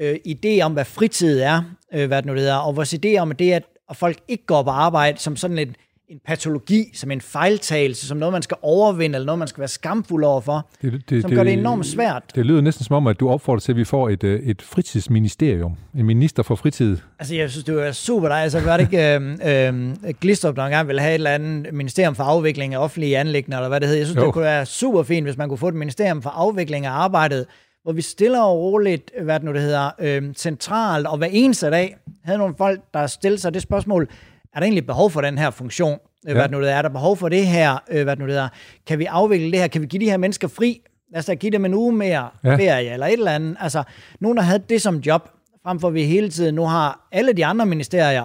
øh, idé om, hvad fritid er, øh, hvad det nu hedder, og vores idé om, at det, er, at folk ikke går på arbejde som sådan en, en patologi, som en fejltagelse, som noget, man skal overvinde, eller noget, man skal være skamfuld overfor, Det, det, som gør det enormt svært. Det lyder næsten som om, at du opfordrer til, at vi får et, øh, et fritidsministerium. En minister for fritid. Altså, jeg synes, det var super dejligt. Altså, var det ikke øh, øh, Glistrup, der engang ville have et eller andet ministerium for afvikling af offentlige anlæggende, eller hvad det hedder? Jeg synes, Jo. det kunne være super fint, hvis man kunne få et ministerium for afvikling af arbejdet, hvor vi stille og roligt, hvad det nu det hedder, øh, centralt, og hver eneste dag havde nogle folk, der stillede sig det spørgsmål, er der egentlig behov for den her funktion? Ja. Hvad det nu det er? er der behov for det her? Øh, hvad det nu det er? Kan vi afvikle det her? Kan vi give de her mennesker fri? Lad os da give dem en uge mere Ja. ja. ferie, eller et eller andet. Altså, nogen, der havde det som job, frem for at vi hele tiden nu har alle de andre ministerier,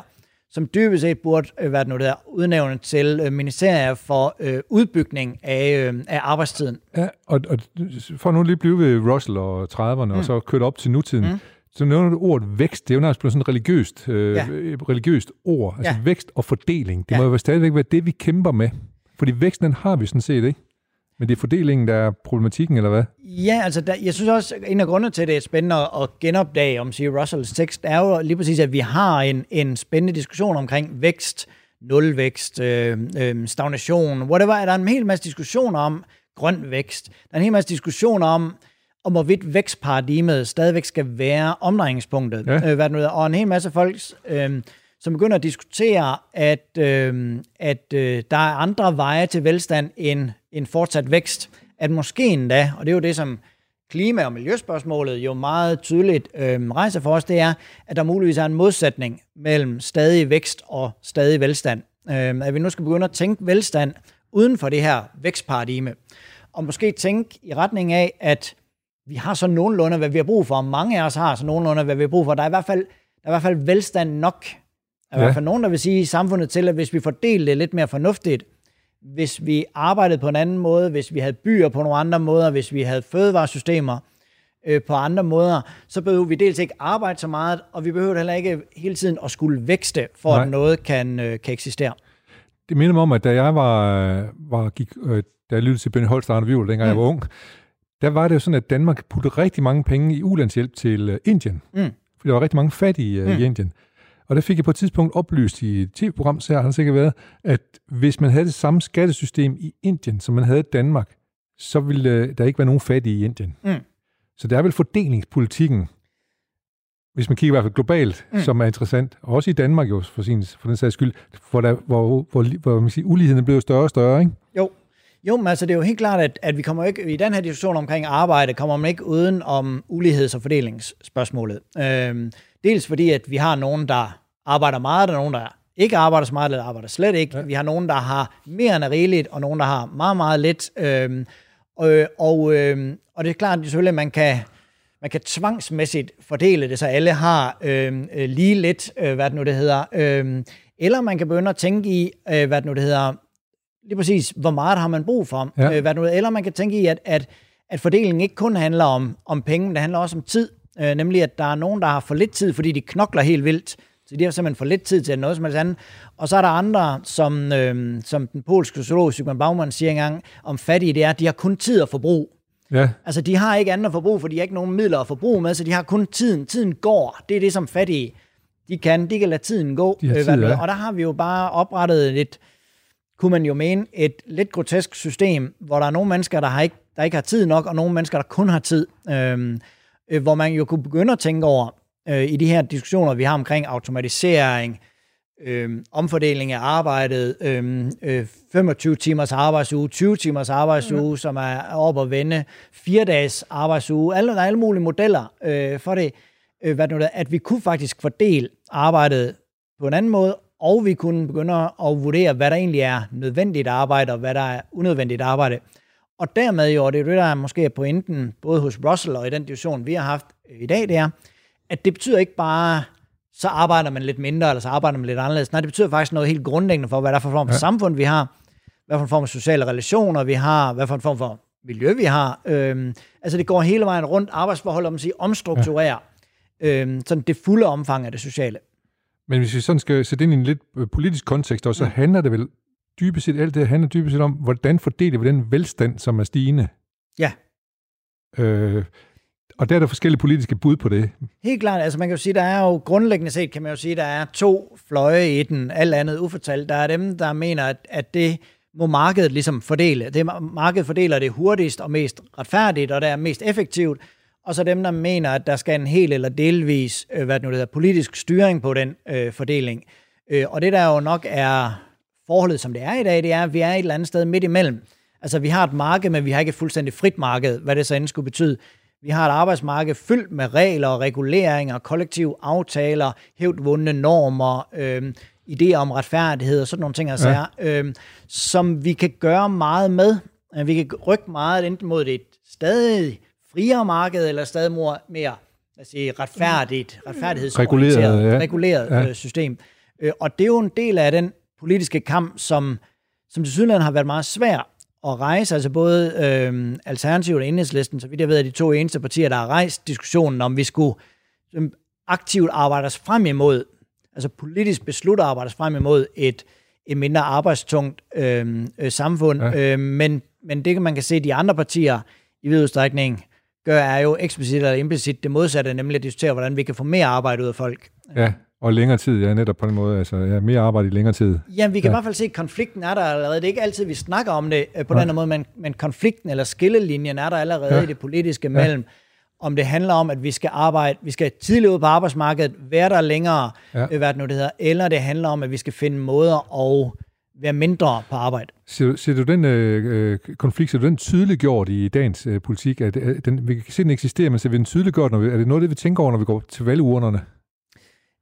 som dybest set burde, øh, hvad det nu det er, udnævne til øh, ministerier for øh, udbygning af, øh, af arbejdstiden. Ja, og, og for nu lige blive ved Russell og 30'erne, mm. og så køre op til nutiden. Mm. Så nævner du ordet vækst. Det er jo nærmest blevet sådan et religiøst, øh, Ja. religiøst ord. Altså Ja. vækst og fordeling. Det Ja. må jo stadigvæk være det, vi kæmper med. Fordi væksten, den har vi sådan set, ikke? Men det er fordelingen, der er problematikken, eller hvad? Ja, altså der, jeg synes også, en af grundene til, at det er spændende at- genopdage om sige, Russells tekst, er jo lige præcis, at vi har en, en spændende diskussion omkring vækst, nulvækst, øh, øh, stagnation, whatever. Der er en hel masse diskussioner om grøn vækst. Der er en hel masse diskussioner om, om hvorvidt vækstparadigmet stadigvæk skal være omdrejningspunktet. Ja. Øh, hvad nu og en hel masse folk, øh, som begynder at diskutere, at, øh, at øh, der er andre veje til velstand end en fortsat vækst. At måske endda, og det er jo det, som klima- og miljøspørgsmålet jo meget tydeligt øh, rejser for os, det er, at der muligvis er en modsætning mellem stadig vækst og stadig velstand. Øh, at vi nu skal begynde at tænke velstand uden for det her vækstparadigme. Og måske tænke i retning af, at vi har så nogenlunde, hvad vi har brug for, og mange af os har så nogenlunde, hvad vi har brug for. Der er i hvert fald, der er i hvert fald velstand nok. Der er i Ja. hvert fald nogen, der vil sige i samfundet til, at hvis vi fordeler det lidt mere fornuftigt, hvis vi arbejdede på en anden måde, hvis vi havde byer på nogle andre måder, hvis vi havde fødevaresystemer øh, på andre måder, så behøver vi dels ikke arbejde så meget, og vi behøver heller ikke hele tiden at skulle vækste, for Nej. at noget kan, øh, kan eksistere. Det minder mig om, at da jeg var, var gik, øh, da jeg lyttede til Benny Holst og Arne Vivel, dengang mm. jeg var ung, der var det jo sådan, at Danmark puttede rigtig mange penge i ulandshjælp til øh, Indien. Mm. For der var rigtig mange fattige øh, mm. i Indien. Og der fik jeg på et tidspunkt oplyst i et tv-program, så har han sikkert været, at hvis man havde det samme skattesystem i Indien, som man havde i Danmark, så ville øh, der ikke være nogen fattige i Indien. Mm. Så det er vel fordelingspolitikken, hvis man kigger i hvert fald globalt, mm. som er interessant. Og også i Danmark jo, for, sin, for den sags skyld, hvor, der, hvor, hvor, hvor man siger, uligheden blev større og større, ikke? Jo, jo men altså det er jo helt klart, at, at vi kommer ikke, i den her diskussion omkring arbejde, kommer man ikke uden om uligheds- og fordelingsspørgsmålet. Øhm, dels fordi, at vi har nogen, der arbejder meget, og nogen, der ikke arbejder så meget, eller arbejder slet ikke. Ja. Vi har nogen, der har mere end rigeligt, og nogen, der har meget, meget lidt. Øhm, og, og, øhm, og det er klart, selvfølgelig, at man kan, man kan tvangsmæssigt fordele det, så alle har øhm, øh, lige lidt, øh, hvad det nu det hedder. Øhm, eller man kan begynde at tænke i, øh, hvad det nu det hedder, lige præcis, hvor meget har man brug for. Ja. Øh, hvad nu, eller man kan tænke i, at, at, at fordelingen ikke kun handler om, om penge, men det handler også om tid. Øh, nemlig, at der er nogen, der har for lidt tid, fordi de knokler helt vildt. Så de har simpelthen for lidt tid til noget som helst andet. Og så er der andre, som, øh, som den polske sociolog Sigmund Baumann siger engang om fattige, det er, at de har kun tid at forbruge. Ja, Altså, de har ikke andet at forbruge, for de har ikke nogen midler at forbruge med, så de har kun tiden. Tiden går. Det er det, som fattige de kan, de kan lade tiden gå. De øh, tid, ja. Og der har vi jo bare oprettet et, kunne man jo mene, et lidt grotesk system, hvor der er nogle mennesker, der, har ikke, der ikke har tid nok, og nogle mennesker, der kun har tid. Øhm, øh, hvor man jo kunne begynde at tænke over, øh, i de her diskussioner, vi har omkring automatisering, øh, omfordeling af arbejdet, øh, øh, 25 timers arbejdsuge, 20 timers arbejdsuge, mm. som er oppe at vende, fire dages arbejdsuge, alle, der er alle mulige modeller øh, for det, øh, hvad det nu er, at vi kunne faktisk fordele arbejdet på en anden måde, og vi kunne begynde at vurdere, hvad der egentlig er nødvendigt arbejde, og hvad der er unødvendigt arbejde. Og dermed jo, og det er det, der er måske er pointen, både hos Russell og i den diskussion, vi har haft i dag, det er, at det betyder ikke bare, så arbejder man lidt mindre, eller så arbejder man lidt anderledes. Nej, det betyder faktisk noget helt grundlæggende for, hvad der er for form for ja. samfund, vi har, hvad for en form for sociale relationer, vi har, hvad for en form for miljø, vi har. Øhm, altså, det går hele vejen rundt arbejdsforhold, om man siger, omstrukturere ja. øhm, sådan det fulde omfang af det sociale. Men hvis vi sådan skal sætte ind i en lidt øh, politisk kontekst, også, så mm. handler det vel dybest set, alt det handler dybest set om, hvordan fordeler vi den velstand, som er stigende? Ja. Øh, og der er der forskellige politiske bud på det. Helt klart, altså man kan jo sige, der er jo grundlæggende set, kan man jo sige, der er to fløje i den, alt andet ufortalt. Der er dem, der mener, at, at det må markedet ligesom fordele. Det markedet fordeler det hurtigst og mest retfærdigt, og det er mest effektivt. Og så dem, der mener, at der skal en helt eller delvis, øh, hvad det nu hedder, politisk styring på den øh, fordeling. Øh, og det der jo nok er forholdet, som det er i dag, det er, at vi er et eller andet sted midt imellem. Altså, vi har et marked, men vi har ikke et fuldstændig frit marked, hvad det så end skulle betyde. Vi har et arbejdsmarked fyldt med regler og reguleringer, kollektive aftaler, hævdt vundne normer, øh, idéer om retfærdighed og sådan nogle ting, altså, ja. øh, som vi kan gøre meget med. Vi kan rykke meget enten mod et stadig friere marked, eller stadig mere, mere lad os sige, retfærdigt, retfærdighedsorienteret, reguleret, ja. reguleret ja. Øh, system. Øh, og det er jo en del af den politiske kamp, som, som til Sydland har været meget svær at rejse. Altså både øh, Alternativet og Enhedslisten, så vidt jeg ved, er de to eneste partier, der har rejst diskussionen om, vi skulle øh, aktivt arbejde os frem imod, altså politisk beslutte at arbejde os frem imod et, et mindre arbejdstungt øh, øh, samfund. Ja. Øh, men, men det, man kan se, de andre partier i vid udstrækning gør, er jo eksplicit eller implicit det modsatte, nemlig at diskutere, hvordan vi kan få mere arbejde ud af folk. Ja, og længere tid, ja, netop på den måde. Altså, ja, mere arbejde i længere tid. Ja, vi kan ja. i hvert fald se, at konflikten er der allerede. Det er ikke altid, vi snakker om det øh, på ja. den måde, men, men konflikten eller skillelinjen er der allerede ja. i det politiske mellem, ja. om det handler om, at vi skal arbejde, vi skal tidligere ud på arbejdsmarkedet, være der længere, ja. øh, hvad det nu det hedder, eller det handler om, at vi skal finde måder at være mindre på arbejde. Ser, ser du den øh, konflikt, ser du den tydeliggjort i dagens øh, politik? At, at den, vi kan se, den eksisterer, men ser vi den tydeliggjort? Når vi, er det noget, det vi tænker over, når vi går til valgurnerne?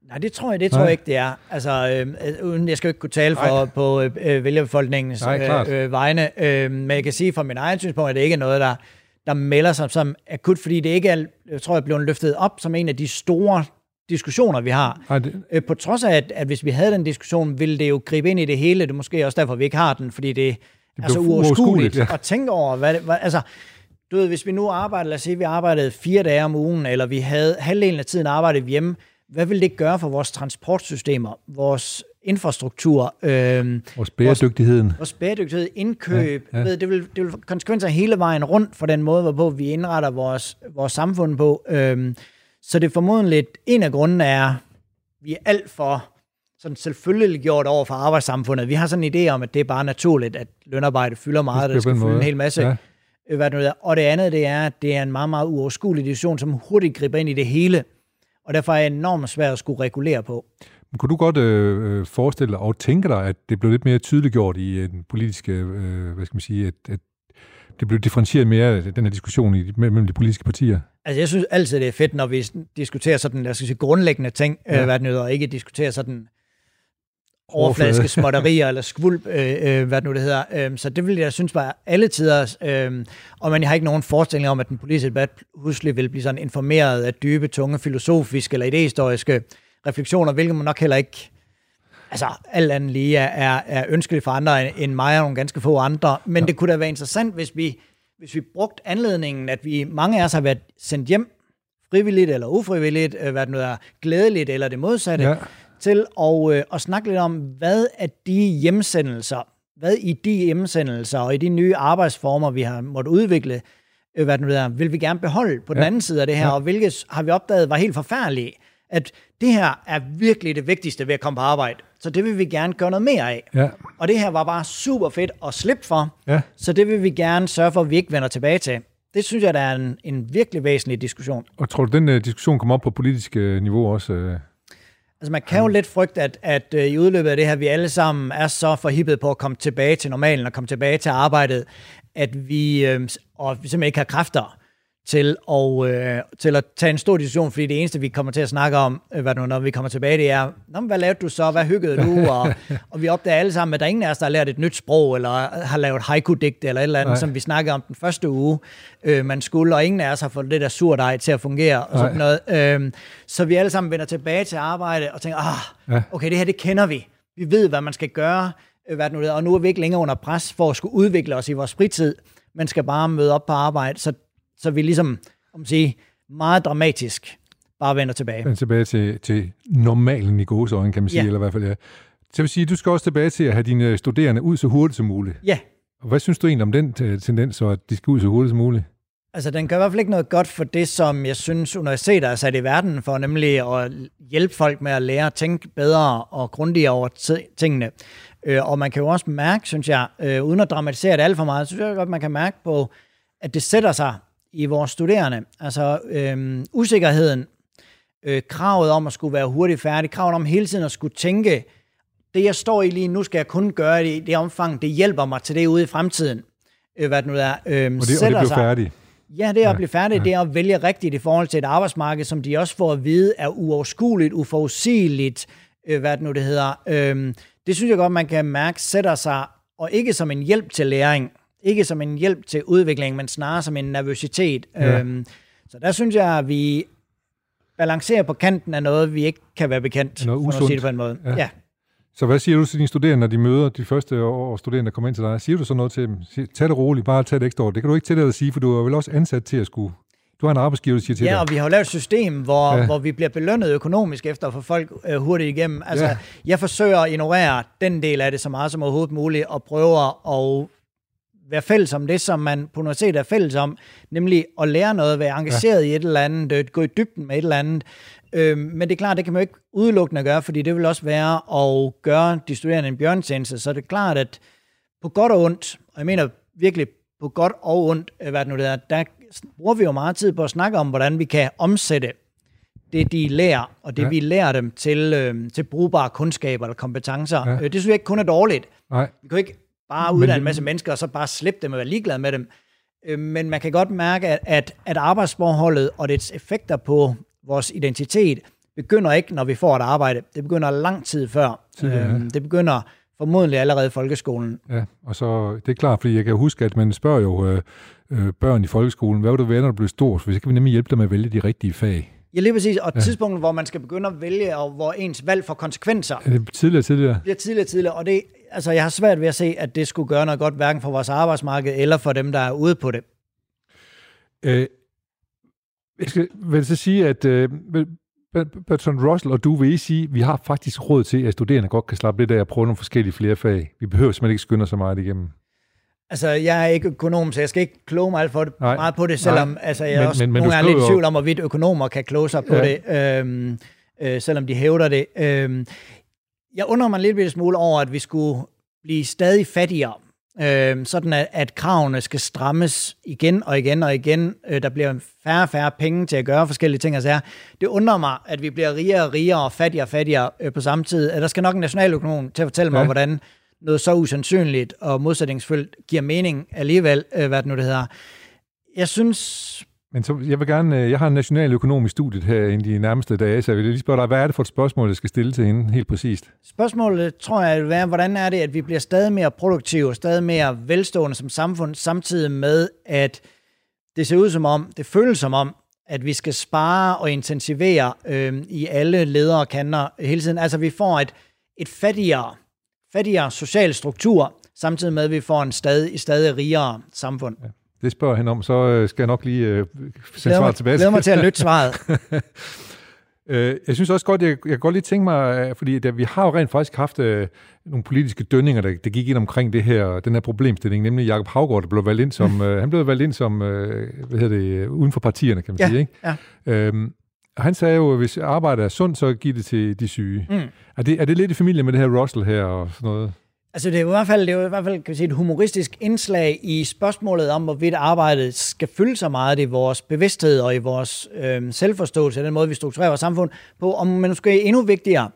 Nej, det tror jeg, det tror jeg ikke, det er. Altså, øh, jeg skal jo ikke kunne tale for Nej. på øh, vælgerbefolkningens Nej, øh, øh, vegne, øh, men jeg kan sige fra min egen synspunkt, at det ikke er noget, der, der melder sig som akut, fordi det ikke er, jeg tror jeg, blevet løftet op som en af de store diskussioner, vi har. Ej, det... øh, på trods af, at, at hvis vi havde den diskussion, ville det jo gribe ind i det hele. Det er måske også derfor, vi ikke har den, fordi det, det er så uoverskueligt ja. at tænke over, hvad det, hvad, altså, du ved, hvis vi nu arbejder, lad os sige, at vi arbejdede fire dage om ugen, eller vi havde halvdelen af tiden arbejdet hjemme, hvad vil det gøre for vores transportsystemer, vores infrastruktur, øh, vores bæredygtigheden, vores, vores bæredygtighed, indkøb, ja, ja. Ved, det, vil, det vil konsekvenser hele vejen rundt for den måde, hvorpå vi indretter vores, vores samfund på. Øh, så det er formodentlig en af grundene er, vi er alt for sådan selvfølgelig gjort over for arbejdssamfundet. Vi har sådan en idé om, at det er bare naturligt, at lønarbejde fylder meget, det skal fylde en hel masse. Ja. Hvad det. Og det andet, det er, at det er en meget, meget uoverskuelig diskussion, som hurtigt griber ind i det hele og derfor er det enormt svært at skulle regulere på. Men kunne du godt øh, forestille dig og tænke dig, at det blev lidt mere tydeliggjort i den politiske, øh, hvad skal man sige, at, at det blev differentieret mere, den her diskussion i, mellem de politiske partier? Altså, jeg synes altid, det er fedt, når vi diskuterer sådan, lad os sige, grundlæggende ting, ja. øh, hvad det og ikke diskuterer sådan overfladiske småtterier eller skvulp, øh, øh, hvad det nu det hedder. Øh, så det vil jeg synes var alle tider. Øh, og man har ikke nogen forestilling om, at den politiske debat pludselig vil blive sådan informeret af dybe, tunge, filosofiske eller idehistoriske refleksioner, hvilket man nok heller ikke altså alt andet lige er, er, ønskeligt for andre end mig og nogle ganske få andre. Men ja. det kunne da være interessant, hvis vi, hvis vi brugte anledningen, at vi mange af os har været sendt hjem frivilligt eller ufrivilligt, øh, hvad det nu er, glædeligt eller det modsatte, ja til at, øh, at snakke lidt om, hvad er de hjemsendelser, hvad i de hjemsendelser og i de nye arbejdsformer, vi har måttet udvikle, øh, hvad den er, vil vi gerne beholde på den ja. anden side af det her, ja. og hvilke har vi opdaget var helt forfærdelige. At det her er virkelig det vigtigste ved at komme på arbejde. Så det vil vi gerne gøre noget mere af. Ja. Og det her var bare super fedt at slippe for. Ja. Så det vil vi gerne sørge for, at vi ikke vender tilbage til. Det synes jeg, der er en, en virkelig væsentlig diskussion. Og tror du, den uh, diskussion kommer op på politisk uh, niveau også? Uh... Altså man kan jo lidt frygte, at, at uh, i udløbet af det her, vi alle sammen er så forhippet på at komme tilbage til normalen og komme tilbage til arbejdet, at vi, uh, og vi simpelthen ikke har kræfter til at, øh, til at tage en stor diskussion, fordi det eneste, vi kommer til at snakke om, øh, hvad nu, når vi kommer tilbage, det er, Nå, hvad lavede du så, hvad hyggede du, og, og vi opdager alle sammen, at der er ingen af os, der har lært et nyt sprog, eller har lavet haiku-digt, eller et eller andet, Nej. som vi snakkede om den første uge, øh, man skulle, og ingen af os har fået det der surdej til at fungere, og sådan noget. Øh, så vi alle sammen vender tilbage til arbejde, og tænker, ah, ja. okay, det her, det kender vi. Vi ved, hvad man skal gøre, øh, hvad nu, og nu er vi ikke længere under pres for at skulle udvikle os i vores fritid, men skal bare møde op på arbejde. Så så vi ligesom, om at sige, meget dramatisk bare vender tilbage. Vender tilbage til, til normalen i gode øjne, kan man sige, ja. eller i hvert fald, ja. Så vil sige, du skal også tilbage til at have dine studerende ud så hurtigt som muligt. Ja. Og hvad synes du egentlig om den tendens, så at de skal ud så hurtigt som muligt? Altså, den gør i hvert fald ikke noget godt for det, som jeg synes, universiteter er sat i verden for, nemlig at hjælpe folk med at lære at tænke bedre og grundigere over tingene. Øh, og man kan jo også mærke, synes jeg, øh, uden at dramatisere det alt for meget, synes jeg godt, man kan mærke på, at det sætter sig i vores studerende. Altså øhm, usikkerheden, øh, kravet om at skulle være hurtigt færdig, kravet om hele tiden at skulle tænke, det jeg står i lige nu, skal jeg kun gøre det i det omfang, det hjælper mig til det ude i fremtiden. Øh, hvad det nu er. Øhm, og det, og det bliver færdigt. Ja, det er at blive færdig, ja. det er at vælge rigtigt i forhold til et arbejdsmarked, som de også får at vide er uoverskueligt, uforudsigeligt, øh, hvad det nu det hedder. Øhm, det synes jeg godt, man kan mærke, sætter sig, og ikke som en hjælp til læring, ikke som en hjælp til udvikling, men snarere som en nervøsitet. Ja. Øhm, så der synes jeg, at vi balancerer på kanten af noget, vi ikke kan være bekendt, noget for at sige det på en måde. Ja. ja. Så hvad siger du til dine studerende, når de møder de første år studerende, der kommer ind til dig? Siger du så noget til dem? Tag det roligt, bare tag det ekstra år. Det kan du ikke til at sige, for du er vel også ansat til at skulle du har en arbejdsgiver, der siger til ja, dig. Ja, og vi har jo lavet et system, hvor, ja. hvor vi bliver belønnet økonomisk efter at få folk øh, hurtigt igennem. Altså, ja. jeg forsøger at ignorere den del af det så meget som overhovedet muligt, og prøver at være fælles om det, som man på universitetet er fælles om, nemlig at lære noget, være engageret ja. i et eller andet, øh, gå i dybden med et eller andet. Øh, men det er klart, det kan man jo ikke udelukkende gøre, fordi det vil også være at gøre de studerende en bjørntjeneste. Så det er klart, at på godt og ondt, og jeg mener virkelig på godt og ondt, øh, hvad det nu det er, der bruger vi jo meget tid på at snakke om, hvordan vi kan omsætte det, de lærer, og det, ja. vi lærer dem til, øh, til brugbare kundskaber eller kompetencer. Ja. Øh, det synes jeg ikke kun er dårligt. Nej. Vi kan ikke bare uddanne en masse mennesker, og så bare slippe dem og være ligeglad med dem. Øh, men man kan godt mærke, at, at, arbejdsforholdet og dets effekter på vores identitet begynder ikke, når vi får et arbejde. Det begynder lang tid før. Ja. Øhm, det begynder formodentlig allerede i folkeskolen. Ja, og så det er klart, fordi jeg kan huske, at man spørger jo øh, øh, børn i folkeskolen, hvad vil du være, når du bliver stor? Så kan vi nemlig hjælpe dem med at vælge de rigtige fag. Ja, lige præcis. Og ja. tidspunktet, hvor man skal begynde at vælge, og hvor ens valg får konsekvenser. Ja, det er tidligere tidligere. Det bliver tidligere tidligere, og det, altså, jeg har svært ved at se, at det skulle gøre noget godt, hverken for vores arbejdsmarked, eller for dem, der er ude på det. Øh, jeg skal vel så sige, at øh, Bertrand Russell og du vil I sige, at vi har faktisk råd til, at studerende godt kan slappe lidt af at prøve nogle forskellige flere fag. Vi behøver simpelthen ikke skynde så meget igennem. Altså, jeg er ikke økonom, så jeg skal ikke kloge mig alt for det, nej, meget på det, selvom nej, altså, jeg men, også men, men nogle gange er lidt i tvivl om, hvorvidt økonomer kan kloge sig på ja. det, øhm, øh, selvom de hævder det. Øhm, jeg undrer mig lidt smule over, at vi skulle blive stadig fattigere, øh, sådan at, at kravene skal strammes igen og igen og igen. Øh, der bliver færre og færre penge til at gøre forskellige ting og sager. Det undrer mig, at vi bliver rigere og rigere og fattigere og fattigere øh, på samme tid. Der skal nok en nationaløkonom til at fortælle mig, ja. hvordan noget så usandsynligt og modsætningsfyldt giver mening alligevel, øh, hvad det nu det hedder. Jeg synes men så, jeg vil gerne, øh, jeg har en nationaløkonomisk studie her i de nærmeste dage, så jeg vil lige spørge dig, hvad er det for et spørgsmål, jeg skal stille til hende helt præcist? Spørgsmålet tror jeg vil være, hvordan er det, at vi bliver stadig mere produktive, stadig mere velstående som samfund, samtidig med, at det ser ud som om, det føles som om, at vi skal spare og intensivere øh, i alle ledere og kanter hele tiden. Altså vi får et, et fattigere, fattigere social struktur, samtidig med, at vi får en stadig, stadig rigere samfund. Ja. Det spørger hende om, så øh, skal jeg nok lige øh, sende svaret tilbage. Glæder mig til at lytte svaret. Øh, jeg synes også godt, jeg, jeg kan godt lige tænke mig, fordi der, vi har jo rent faktisk haft øh, nogle politiske dønninger, der, der gik ind omkring det her, den her problemstilling, nemlig Jakob Havgård, der blev valgt ind som, øh, han blev valgt ind som, øh, hvad hedder det, uden for partierne, kan man ja, sige, ikke? Ja. Øhm, han sagde jo, at hvis arbejdet er sundt, så giv det til de syge. Mm. Er, det, er det lidt i familie med det her Russell her og sådan noget? Altså det er i hvert fald, det er i hvert fald kan vi sige, et humoristisk indslag i spørgsmålet om, hvorvidt arbejdet skal fylde så meget i vores bevidsthed og i vores øh, selvforståelse, den måde, vi strukturerer vores samfund på, om man måske endnu vigtigere,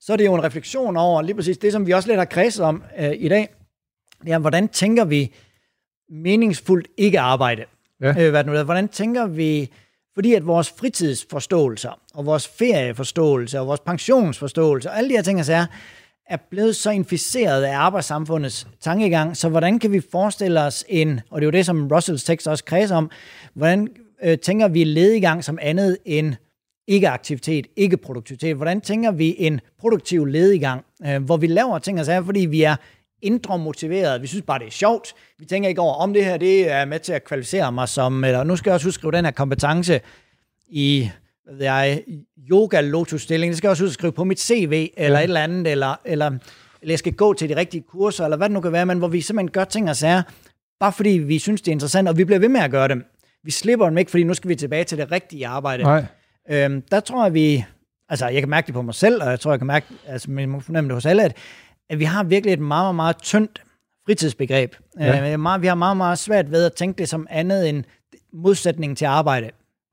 så er det jo en refleksion over lige præcis det, som vi også lidt har kredset om øh, i dag. Det er, hvordan tænker vi meningsfuldt ikke arbejde? Ja. Øh, hvad nu, hvordan tænker vi, fordi at vores fritidsforståelser, og vores ferieforståelse, og vores pensionsforståelse, og alle de her ting, er, er blevet så inficeret af arbejdssamfundets tankegang, så hvordan kan vi forestille os en, og det er jo det, som Russells tekst også kredser om, hvordan øh, tænker vi ledigang som andet end ikke-aktivitet, ikke-produktivitet? Hvordan tænker vi en produktiv ledigang, øh, hvor vi laver ting og sager, fordi vi er indre motiveret. Vi synes bare, det er sjovt. Vi tænker ikke over, om det her det er med til at kvalificere mig som, eller nu skal jeg også huske den her kompetence i hvad ved jeg, yoga lotus stilling. Det skal jeg også huske at skrive på mit CV, eller ja. et eller andet, eller, eller, eller jeg skal gå til de rigtige kurser, eller hvad det nu kan være, men hvor vi simpelthen gør ting og sager, bare fordi vi synes, det er interessant, og vi bliver ved med at gøre dem. Vi slipper dem ikke, fordi nu skal vi tilbage til det rigtige arbejde. Nej. Øhm, der tror jeg, vi... Altså, jeg kan mærke det på mig selv, og jeg tror, jeg kan mærke, altså, man må fornemme det hos alle, at, at vi har virkelig et meget, meget, meget tyndt fritidsbegreb. Ja. Øh, meget, vi har meget, meget svært ved at tænke det som andet end modsætning til arbejde.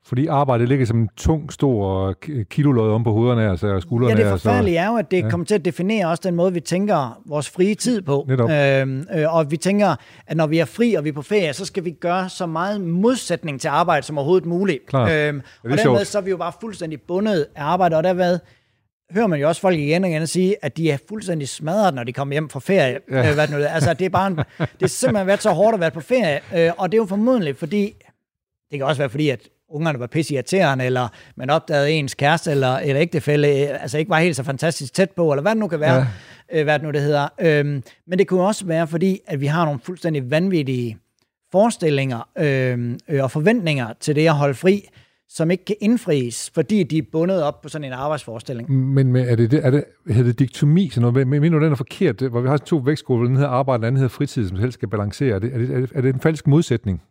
Fordi arbejdet ligger som en tung, stor kilolod om på hovederne af og skuldrene Ja, det forfærdelige er jo, at det ja. kommer til at definere også den måde, vi tænker vores frie tid på. Øhm, øh, og vi tænker, at når vi er fri og vi er på ferie, så skal vi gøre så meget modsætning til arbejde som overhovedet muligt. Klar. Øhm, og dermed så er vi jo bare fuldstændig bundet af arbejde, og derved hører man jo også folk igen og igen sige, at de er fuldstændig smadret, når de kommer hjem fra ferie. Ja. Øh, hvad det nu, altså, det er bare en, det er simpelthen været så hårdt at være på ferie, øh, og det er jo formodentlig, fordi det kan også være fordi, at ungerne var pisse irriterende, eller man opdagede ens kæreste eller, eller ægtefælle, øh, altså ikke var helt så fantastisk tæt på, eller hvad det nu kan være, ja. øh, hvad det nu det hedder. Øhm, men det kunne også være, fordi at vi har nogle fuldstændig vanvittige forestillinger øh, øh, og forventninger til det at holde fri, som ikke kan indfries, fordi de er bundet op på sådan en arbejdsforestilling. Men, men er det, er det, hedder det diktomi, sådan noget? Men, mener du, den er forkert, hvor vi har to vægtskoler, den hedder arbejde, og den anden hedder fritid, som helst skal balancere? Er det, er det, er det en falsk modsætning?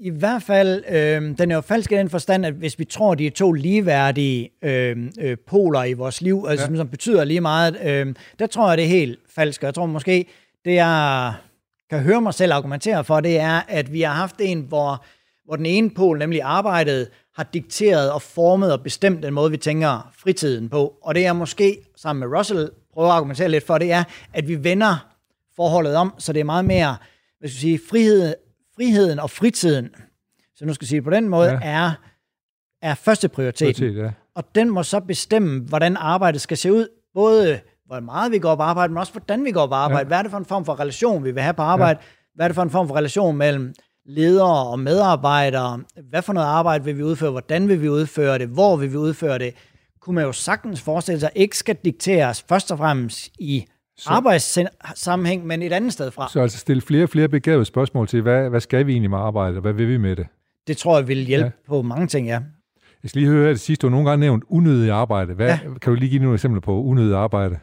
I hvert fald, øh, den er jo falsk i den forstand, at hvis vi tror, de er to ligeværdige øh, øh, poler i vores liv, altså, ja. som, som betyder lige meget, øh, der tror jeg, det er helt falsk. Jeg tror måske, det jeg kan høre mig selv argumentere for, det er, at vi har haft en, hvor, hvor den ene pol, nemlig arbejdet, har dikteret og formet og bestemt den måde, vi tænker fritiden på. Og det er måske, sammen med Russell, prøver at argumentere lidt for, det er, at vi vender forholdet om, så det er meget mere, hvad skal jeg sige, frihed friheden og fritiden, så nu skal jeg sige på den måde, ja. er, er første prioritet. prioritet ja. Og den må så bestemme, hvordan arbejdet skal se ud. Både hvor meget vi går på arbejde, men også hvordan vi går på arbejde. Ja. Hvad er det for en form for relation, vi vil have på arbejde? Ja. Hvad er det for en form for relation mellem ledere og medarbejdere? Hvad for noget arbejde vil vi udføre? Hvordan vil vi udføre det? Hvor vil vi udføre det? Kunne man jo sagtens forestille sig, ikke skal dikteres først og fremmest i så, arbejdssammenhæng, men et andet sted fra. Så altså stille flere og flere begavede spørgsmål til, hvad, hvad skal vi egentlig med arbejde, og hvad vil vi med det? Det tror jeg vil hjælpe ja. på mange ting, ja. Jeg skal lige høre det sidste, du har nogle gange nævnt unødigt arbejde. Hvad, ja. Kan du lige give nogle eksempler på unødigt arbejde?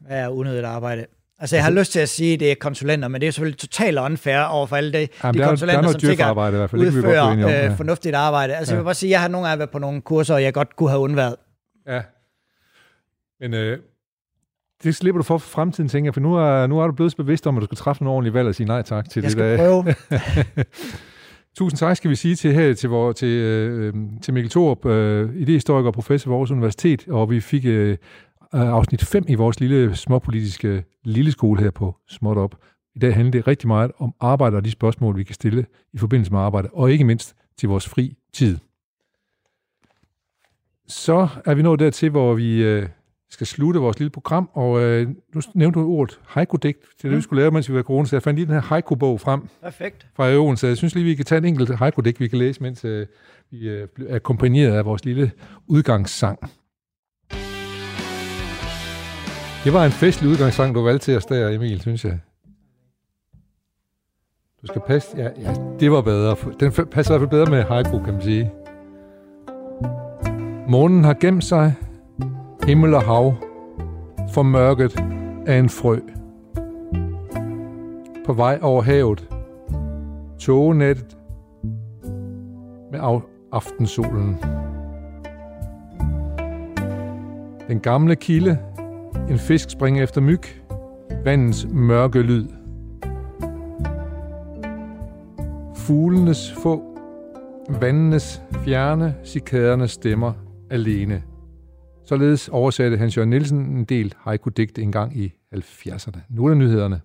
Hvad er unødigt arbejde? Altså, jeg har altså, lyst til at sige, at det er konsulenter, men det er selvfølgelig totalt unfair over for alle de, Jamen, de konsulenter, som sikkert i hvert fald. udfører om, ja. øh, fornuftigt arbejde. Altså, ja. jeg vil bare sige, at jeg har nogle gange været på nogle kurser, og jeg godt kunne have undværet. Ja. Men øh, det slipper du for for fremtiden, tænker jeg, for nu er, nu er du blevet bevidst om, at du skal træffe nogle ordentlige valg og sige nej tak til jeg det der. prøve. Tusind tak skal vi sige til her til, vor, til, øh, til Mikkel Thorup, øh, idehistoriker og professor ved Aarhus Universitet, og vi fik øh, afsnit 5 i vores lille småpolitiske lille skole her på Småt Op. I dag handler det rigtig meget om arbejde og de spørgsmål, vi kan stille i forbindelse med arbejde, og ikke mindst til vores fri tid. Så er vi nået dertil, hvor vi øh, skal slutte vores lille program, og øh, nu nævnte du ordet haiku-digt det, mm. vi skulle lave, mens vi var corona, så jeg fandt lige den her haiku-bog frem Perfekt. fra øven, så jeg synes lige, vi kan tage en enkelt haiku-digt, vi kan læse, mens øh, vi øh, er akkompagneret af vores lille udgangssang. Det var en festlig udgangssang, du valgte til os der, Emil, synes jeg. Du skal passe... Ja, ja, det var bedre. Den passer i hvert fald bedre med haiku, kan man sige. Månen har gemt sig himmel og hav, for mørket af en frø. På vej over havet, togenettet med af, Aftensolen. Den gamle kilde. En fisk springer efter myg. Vandens mørke lyd. Fuglenes få. Vandenes fjerne. Cikadernes stemmer alene. Således oversatte Hans Jørgen Nielsen en del haiku-digte engang i 70'erne. Nu er nyhederne.